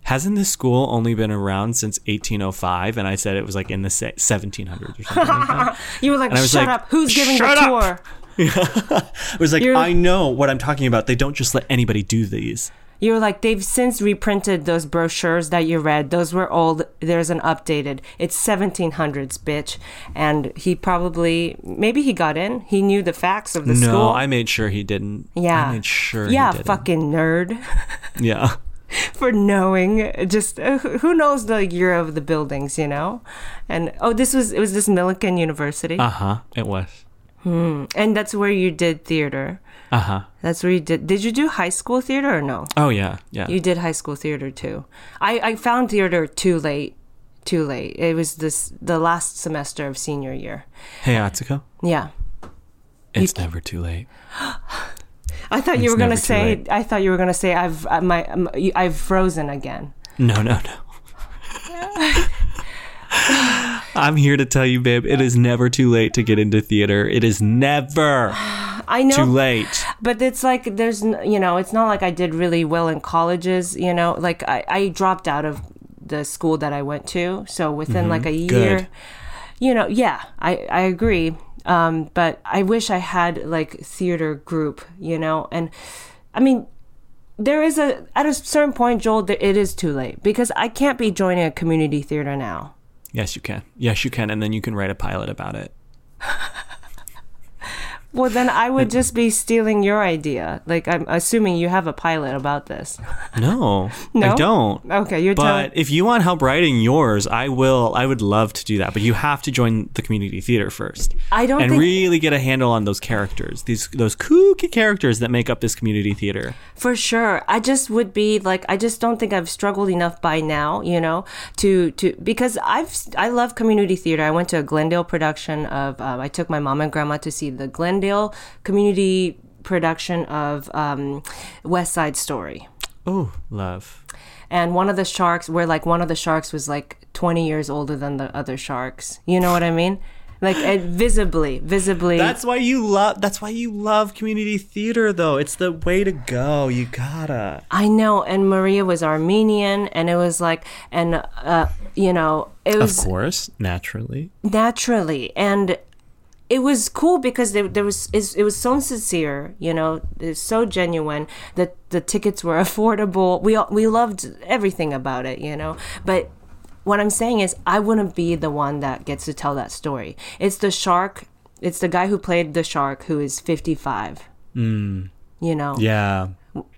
[SPEAKER 3] Hasn't this school only been around since 1805? And I said it was like in the 1700s or something like
[SPEAKER 1] you were like,
[SPEAKER 3] I was
[SPEAKER 1] "Shut
[SPEAKER 3] like,
[SPEAKER 1] up! Who's giving the
[SPEAKER 3] up!"
[SPEAKER 1] tour?"
[SPEAKER 3] It was like,
[SPEAKER 1] You're-
[SPEAKER 3] I know what I'm talking about. They don't just let anybody do these.
[SPEAKER 1] You were like, "They've since reprinted those brochures that you read. Those were old. There's an updated. It's 1700s, bitch." And he probably, maybe he got in. He knew the facts of the
[SPEAKER 3] no,
[SPEAKER 1] school.
[SPEAKER 3] I made sure he didn't.
[SPEAKER 1] yeah,
[SPEAKER 3] I made sure
[SPEAKER 1] Yeah,
[SPEAKER 3] he didn't.
[SPEAKER 1] fucking nerd.
[SPEAKER 3] Yeah.
[SPEAKER 1] for knowing just uh, who who knows the year of the buildings you know and oh this was it was this Millikin University
[SPEAKER 3] Uh huh. It was. Hmm.
[SPEAKER 1] And that's where you did theater
[SPEAKER 3] Uh huh.
[SPEAKER 1] that's where you did did you do high school theater or no
[SPEAKER 3] Oh yeah, yeah.
[SPEAKER 1] you did high school theater too i i found theater too late too late it was this the last semester of senior year
[SPEAKER 3] hey Atsuko,
[SPEAKER 1] yeah
[SPEAKER 3] it's never too late.
[SPEAKER 1] i thought you
[SPEAKER 3] It's
[SPEAKER 1] were gonna say
[SPEAKER 3] late.
[SPEAKER 1] i thought you were gonna say i've I- my um, i've frozen again
[SPEAKER 3] No, no, no. I'm here to tell you, babe, it is never too late to get into theater. It is never
[SPEAKER 1] i know
[SPEAKER 3] too late.
[SPEAKER 1] But it's like there's, you know, it's not like I did really well in colleges, you know, like I, I dropped out of the school that I went to. So within like a year,
[SPEAKER 3] Mm-hmm. Good.
[SPEAKER 1] you know, yeah, I, I agree. Um, but I wish I had like theater group, you know, and I mean, there is a, at a certain point, Joel, that it is too late because I can't be joining a community theater now.
[SPEAKER 3] Yes, you can. Yes, you can. And then you can write a pilot about it.
[SPEAKER 1] Well, then I would just be stealing your idea. Like, I'm assuming you have a pilot about this.
[SPEAKER 3] No,
[SPEAKER 1] No?
[SPEAKER 3] I don't.
[SPEAKER 1] Okay, you're
[SPEAKER 3] But if you want help writing yours, I will. I would love to do that. But you have to join the community theater first.
[SPEAKER 1] I don't
[SPEAKER 3] and
[SPEAKER 1] think-
[SPEAKER 3] really get a handle on those characters. These those kooky characters that make up this community theater.
[SPEAKER 1] For sure. I just would be like I just don't think I've struggled enough by now, you know, to to because I've I love community theater. I went to a Glendale production of um, I took my mom and grandma to see the Glendale community production of um, West Side Story.
[SPEAKER 3] Oh, love.
[SPEAKER 1] And one of the sharks where like one of the sharks was like 20 years older than the other sharks. You know what I mean? Like it visibly, visibly
[SPEAKER 3] That's why you love. That's why you love community theater, though. It's the way to go. You gotta.
[SPEAKER 1] I know, and Maria was Armenian, and it was like, and uh, you know, it was of
[SPEAKER 3] course, naturally.
[SPEAKER 1] naturally, and it was cool because there, there was it was so sincere, you know, it's so genuine that the tickets were affordable. We all- we loved everything about it, you know, but. What I'm saying is, I wouldn't be the one that gets to tell that story. It's the shark. It's the guy who played the shark who is 55. Mm. You know,
[SPEAKER 3] Yeah.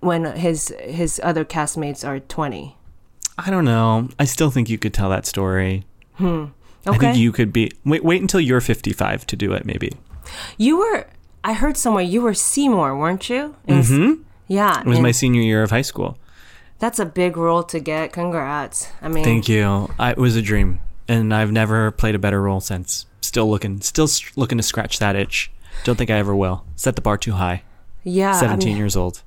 [SPEAKER 1] when his his other castmates are 20.
[SPEAKER 3] I don't know. I still think you could tell that story. I
[SPEAKER 1] Okay.
[SPEAKER 3] think you could be. Wait, wait until you're 55 to do it. Maybe.
[SPEAKER 1] You were, I heard somewhere you were Seymour, weren't you? Mm-hmm. Yeah.
[SPEAKER 3] It was my senior year of high school.
[SPEAKER 1] that's a big role to get. Congrats. I mean,
[SPEAKER 3] Thank you. I, it was a dream, and I've never played a better role since. Still looking, still looking to scratch that itch. Don't think I ever will. Set the bar too high.
[SPEAKER 1] yeah. I
[SPEAKER 3] 17
[SPEAKER 1] mean,
[SPEAKER 3] years old.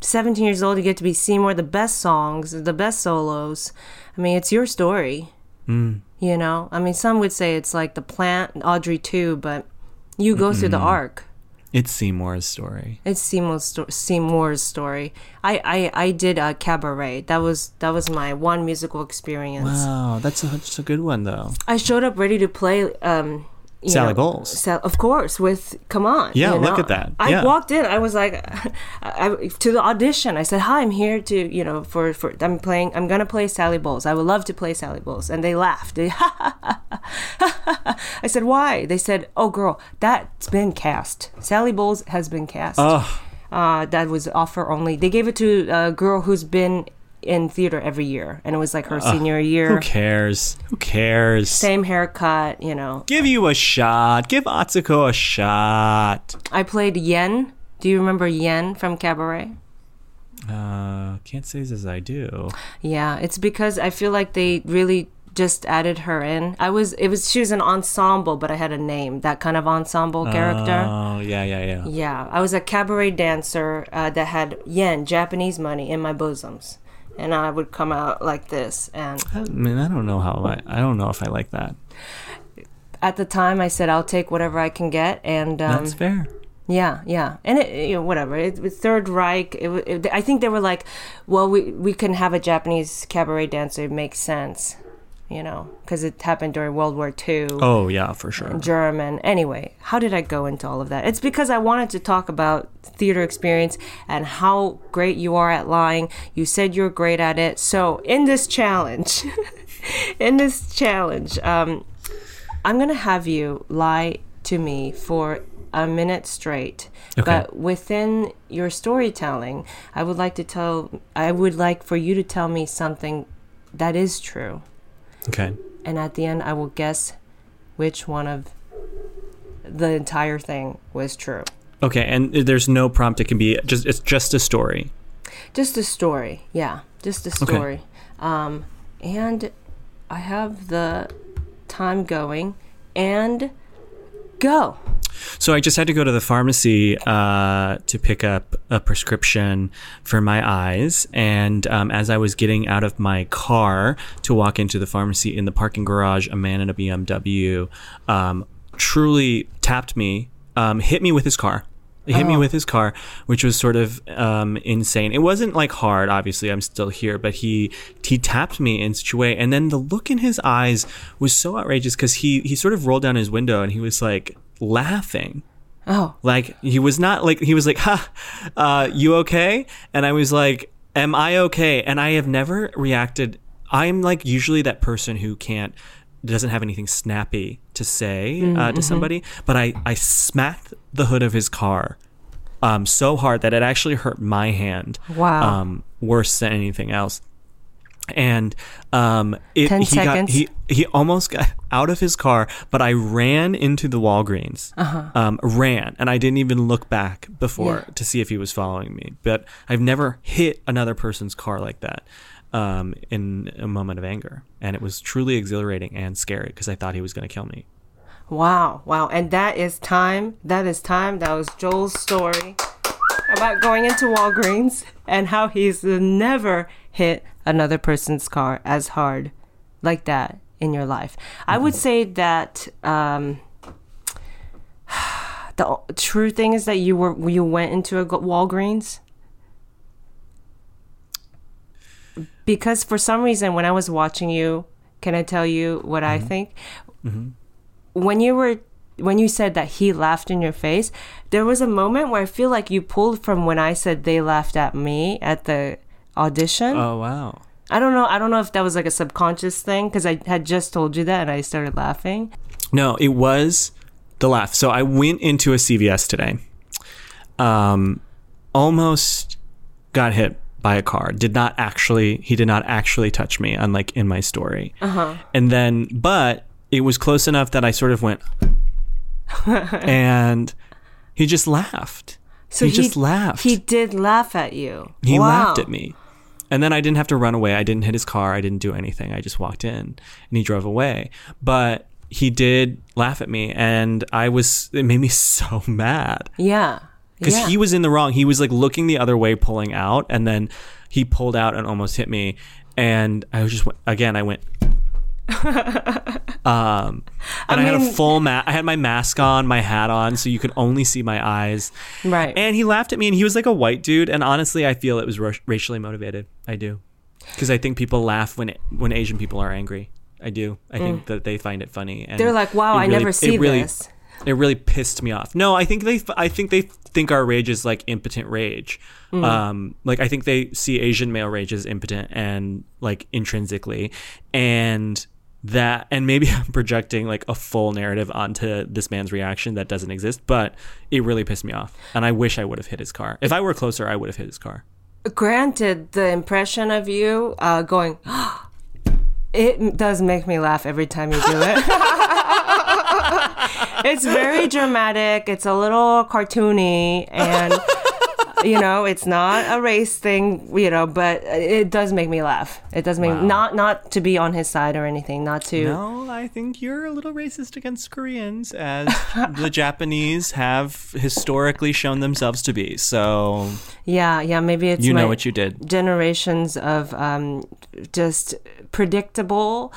[SPEAKER 1] 17 years old, you get to be Seymour, the best songs, the best solos. I mean, it's your story.
[SPEAKER 3] Mm.
[SPEAKER 1] You know, I mean, some would say it's like the plant, Audrey II, but you go through the arc.
[SPEAKER 3] It's Seymour's story.
[SPEAKER 1] It's Seymour's, sto- Seymour's story. I, I, I did a cabaret. That was that was my one musical experience.
[SPEAKER 3] Wow, that's a, that's a good one though.
[SPEAKER 1] I showed up ready to play. Um,
[SPEAKER 3] Sally
[SPEAKER 1] know,
[SPEAKER 3] Bowles.
[SPEAKER 1] Sal- of course, with come on.
[SPEAKER 3] Yeah,
[SPEAKER 1] you
[SPEAKER 3] look at that.
[SPEAKER 1] I
[SPEAKER 3] Yeah.
[SPEAKER 1] walked in. I was like, I, I- to the audition. I said, "Hi, I'm here to you know for for I'm playing. I'm gonna play Sally Bowles. I would love to play Sally Bowles." And they laughed. They, I said, "Why?" They said, "Oh, girl, that's been cast. Sally Bowles has been cast.
[SPEAKER 3] Oh,
[SPEAKER 1] Uh, that was offer only. They gave it to a girl who's been in theater every year, and it was like her senior year.
[SPEAKER 3] who cares? Who cares?
[SPEAKER 1] Same haircut, you know.
[SPEAKER 3] Give you a shot. Give Atsuko a shot.
[SPEAKER 1] I played Yen. Do you remember Yen from Cabaret?
[SPEAKER 3] Uh, can't say as I do.
[SPEAKER 1] Yeah, it's because I feel like they really just added her in. I was it was she was an ensemble, but I had a name, that kind of ensemble character.
[SPEAKER 3] Oh, yeah, yeah, yeah.
[SPEAKER 1] Yeah, I was a cabaret dancer uh, that had yen, Japanese money, in my bosoms, and I would come out like this. And
[SPEAKER 3] I mean, I don't know how I. I don't know if I like that.
[SPEAKER 1] at the time, I said I'll take whatever I can get, and um,
[SPEAKER 3] That's fair.
[SPEAKER 1] Yeah, yeah, and it, you know, whatever. It, was Third Reich. It, it, I think they were like, well, we we can have a Japanese cabaret dancer. It makes sense, you know, because it happened during World War II.
[SPEAKER 3] Oh, yeah, for sure.
[SPEAKER 1] German. Anyway, how did I go into all of that? It's because I wanted to talk about theater experience and how great you are at lying. You said you're great at it. So in this challenge, in this challenge, um, I'm gonna have you lie to me for a minute straight.
[SPEAKER 3] Okay.
[SPEAKER 1] But within your storytelling, I would like to tell. I would like for you to tell me something that is true
[SPEAKER 3] Okay.
[SPEAKER 1] and at the end I will guess which one of the entire thing was true.
[SPEAKER 3] Okay, and there's no prompt. It can be just. It's just a story.
[SPEAKER 1] Just a story, yeah, just a story. Um, and I have the time going and go.
[SPEAKER 3] So I just had to go to the pharmacy uh, to pick up a prescription for my eyes, and um, as I was getting out of my car to walk into the pharmacy in the parking garage, a man in a BMW um, truly tapped me, um, hit me with his car. He hit me with his car, which was sort of um, insane. It wasn't like hard, obviously. I'm still here, but he he tapped me in such a way, and then the look in his eyes was so outrageous because he he sort of rolled down his window and he was like laughing.
[SPEAKER 1] Oh,
[SPEAKER 3] Like he was not like he was like, "Ha, uh, you okay?" And I was like, "Am I okay?" And I have never reacted. I'm like usually that person who can't doesn't have anything snappy to say uh, to somebody, but I I smacked the hood of his car um, so hard that it actually hurt my hand.
[SPEAKER 1] Wow.
[SPEAKER 3] Um, worse than anything else. And um, it,
[SPEAKER 1] 10
[SPEAKER 3] he
[SPEAKER 1] seconds.
[SPEAKER 3] got he he almost got out of his car, but I ran into the Walgreens.
[SPEAKER 1] Uh-huh.
[SPEAKER 3] Um, ran, and I didn't even look back before
[SPEAKER 1] Yeah.
[SPEAKER 3] to see if he was following me. But I've never hit another person's car like that um, in a moment of anger, and it was truly exhilarating and scary because I thought he was going to kill me.
[SPEAKER 1] wow, wow. And that is time. That is time. That was Joel's story about going into Walgreens and how he's never hit another person's car as hard like that in your life. I would say that um, the true thing is that you were you went into a Walgreens because for some reason when I was watching you, can I tell you what I think? When you were when you said that he laughed in your face, there was a moment where I feel like you pulled from when I said they laughed at me at the audition.
[SPEAKER 3] Oh wow!
[SPEAKER 1] I don't know. I don't know if that was like a subconscious thing because I had just told you that and I started laughing.
[SPEAKER 3] No, it was the laugh. So I went into a CVS today. Um, almost got hit by a car. Did not actually. He did not actually touch me, unlike in my story. Uh-huh. And then, but it was close enough that I sort of went, and he just laughed.
[SPEAKER 1] So
[SPEAKER 3] he, just laughed.
[SPEAKER 1] He did laugh at you.
[SPEAKER 3] He
[SPEAKER 1] Wow.
[SPEAKER 3] laughed at me. And then I didn't have to run away. I didn't hit his car. I didn't do anything. I just walked in and he drove away. But he did laugh at me and I was it made me so mad.
[SPEAKER 1] Yeah.
[SPEAKER 3] Because
[SPEAKER 1] Yeah.
[SPEAKER 3] he was in the wrong. He was like looking the other way, pulling out, and then he pulled out and almost hit me. And I was just went, again. I went. um, and I, had a full ma- I had my mask on, my hat on, so you could only see my eyes.
[SPEAKER 1] Right.
[SPEAKER 3] And he laughed at me, and he was like a white dude. And honestly, I feel it was ra- racially motivated. I do, because I think people laugh when when Asian people are angry. I do. I think that they find it funny. And
[SPEAKER 1] Mm. They're like, "Wow,
[SPEAKER 3] it
[SPEAKER 1] I
[SPEAKER 3] really-
[SPEAKER 1] never
[SPEAKER 3] it
[SPEAKER 1] see
[SPEAKER 3] really-
[SPEAKER 1] this."
[SPEAKER 3] It really pissed me off. No, I think they. I think they think our rage is like impotent rage.
[SPEAKER 1] Mm.
[SPEAKER 3] Um, like I think they see Asian male rage as impotent and like intrinsically, and that and maybe I'm projecting like a full narrative onto this man's reaction that doesn't exist. But it really pissed me off, and I wish I would have hit his car. If I were closer, I would have hit his car.
[SPEAKER 1] Granted, the impression of you uh, going, it does make me laugh every time you do it. it's very dramatic. It's a little cartoony, and you know, it's not a race thing. You know, but it does make me laugh. It does make not not to be on his side or anything. Not to.
[SPEAKER 3] No, I think you're a little racist against Koreans, as the Japanese have historically shown themselves to be. So
[SPEAKER 1] Yeah, yeah. Maybe it's
[SPEAKER 3] you know what you did.
[SPEAKER 1] generations of um, just predictable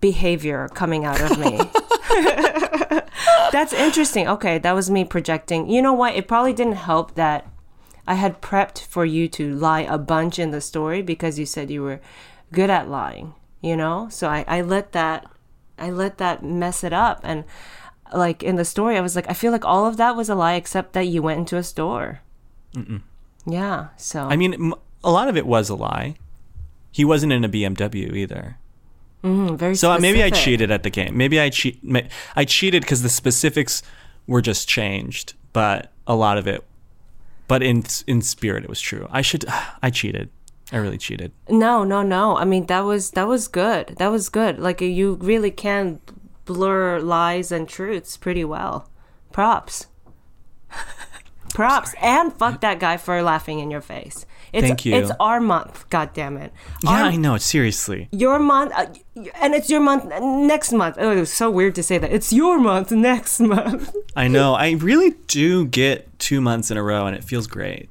[SPEAKER 1] behavior coming out of me. That's interesting. Okay, that was me projecting. You know what? It probably didn't help that I had prepped for you to lie a bunch in the story because you said you were good at lying, you know? So I, I let that I let that mess it up and like in the story I was like I feel like all of that was a lie except that you went into a store. Yeah, so
[SPEAKER 3] I mean, a lot of it was a lie. He wasn't in a BMW either.
[SPEAKER 1] Mm, very
[SPEAKER 3] So uh, maybe I cheated at the game. Maybe I cheat. I cheated because the specifics were just changed, but a lot of it, but in in spirit, it was true. I should. I cheated. I really cheated.
[SPEAKER 1] No, no, no. I mean, that was that was good. That was good. Like you really can blur lies and truths pretty well. Props. Props. And fuck that guy for laughing in your face. It's,
[SPEAKER 3] Thank you.
[SPEAKER 1] It's our month. God damn it.
[SPEAKER 3] Yeah,
[SPEAKER 1] Our-
[SPEAKER 3] I know. Seriously.
[SPEAKER 1] your month, uh, and it's your month next month. Oh, it was so weird to say that. It's your month next month.
[SPEAKER 3] I know. I really do get two months in a row, and it feels great.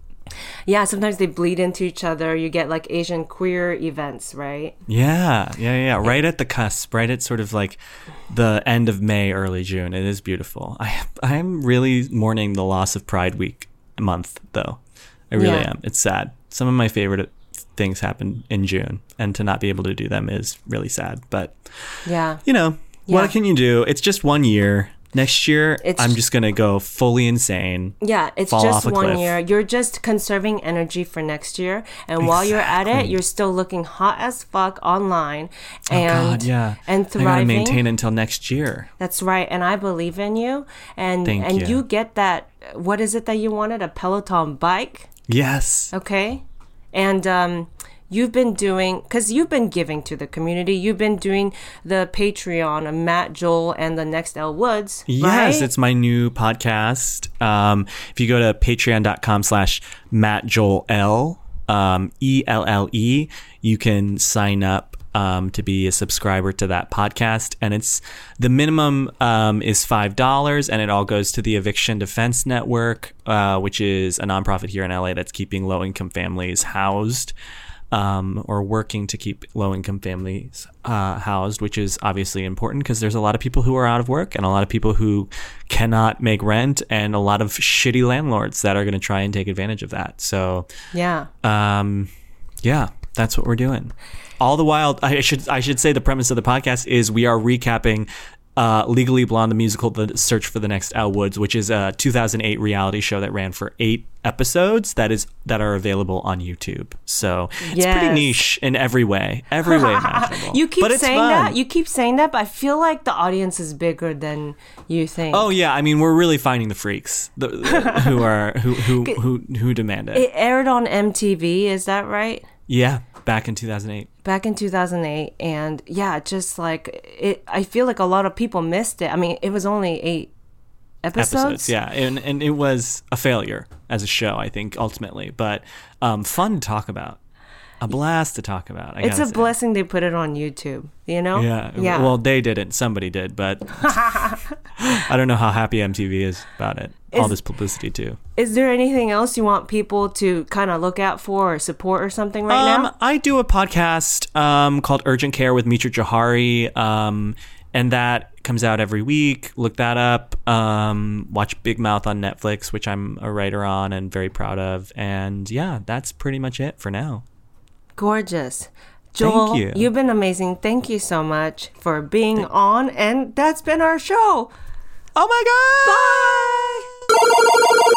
[SPEAKER 1] yeah, sometimes they bleed into each other. You get like Asian queer events, right?
[SPEAKER 3] Yeah, yeah, yeah. Right at the cusp, right at sort of like the end of May, early June. It is beautiful. I I'm really mourning the loss of Pride Week month, though. I really
[SPEAKER 1] Yeah.
[SPEAKER 3] am. It's sad. Some of my favorite things happen in June, and to not be able to do them is really sad. But
[SPEAKER 1] Yeah.
[SPEAKER 3] you know,
[SPEAKER 1] Yeah.
[SPEAKER 3] what can you do? It's just one year. Next year,
[SPEAKER 1] It's-
[SPEAKER 3] I'm just gonna go fully insane.
[SPEAKER 1] Yeah, it's just one
[SPEAKER 3] cliff.
[SPEAKER 1] year. You're just conserving energy for next year, and while you're at it, you're still looking hot as fuck online,
[SPEAKER 3] Oh
[SPEAKER 1] and
[SPEAKER 3] God, yeah.
[SPEAKER 1] and thriving.
[SPEAKER 3] I gotta maintain until next year.
[SPEAKER 1] That's right, and I believe in you, and
[SPEAKER 3] Thank
[SPEAKER 1] and
[SPEAKER 3] you.
[SPEAKER 1] you get that. What is it that you wanted? A Peloton bike,
[SPEAKER 3] Yes.
[SPEAKER 1] okay? And um, you've been doing because you've been giving to the community. You've been doing the Patreon of Matt Joel and the Next Elle Woods.
[SPEAKER 3] Yes,
[SPEAKER 1] right?
[SPEAKER 3] it's my new podcast. Um, if you go to patreon.com slash Matt Joel L, um, E L L E, you can sign up um, to be a subscriber to that podcast. And it's the minimum um, is $5 and it all goes to the Eviction Defense Network, uh, which is a nonprofit here in LA that's keeping low income families housed um, or working to keep low income families uh, housed, which is obviously important because there's a lot of people who are out of work and a lot of people who cannot make rent and a lot of shitty landlords that are going to try and take advantage of that. So,
[SPEAKER 1] yeah.
[SPEAKER 3] um, yeah, that's what we're doing. All the while, I should I should say the premise of the podcast is we are recapping uh, Legally Blonde, the musical, The Search for the Next Elle Woods, which is a 2008 reality show that ran for eight episodes that is that are available on YouTube. So it's pretty niche in every way, every way imaginable.
[SPEAKER 1] You keep saying
[SPEAKER 3] fun.
[SPEAKER 1] that. You keep saying that, but I feel like the audience is bigger than you think.
[SPEAKER 3] Oh yeah, I mean we're really finding the freaks the, the- who are who who who who demand it.
[SPEAKER 1] It aired on MTV, is that right?
[SPEAKER 3] Yeah, back in 2008.
[SPEAKER 1] Back in 2008 and yeah, just like it I feel like a lot of people missed it. I mean, it was only 8 episodes.
[SPEAKER 3] episodes. Yeah, and and it was a failure as a show, I think, ultimately, but um, fun to talk about. A blast to talk about. I
[SPEAKER 1] It's a
[SPEAKER 3] say.
[SPEAKER 1] blessing they put it on YouTube, you know?
[SPEAKER 3] Yeah.
[SPEAKER 1] Yeah.
[SPEAKER 3] Well, they didn't. Somebody did, but I don't know how happy MTV is about it. All this publicity too.
[SPEAKER 1] Is there anything else you want people to kind of look out for or support or something right
[SPEAKER 3] um,
[SPEAKER 1] now?
[SPEAKER 3] I do a podcast um, called Urgent Care with Mitra Jouhari, um, and that comes out every week. Look that up. Um, watch Big Mouth on Netflix, which I'm a writer on and very proud of. And yeah, that's pretty much it for now.
[SPEAKER 1] Gorgeous. Joel,
[SPEAKER 3] you.
[SPEAKER 1] you've been amazing. Thank you so much for being on. And that's been our show.
[SPEAKER 3] Oh my god!
[SPEAKER 1] Bye.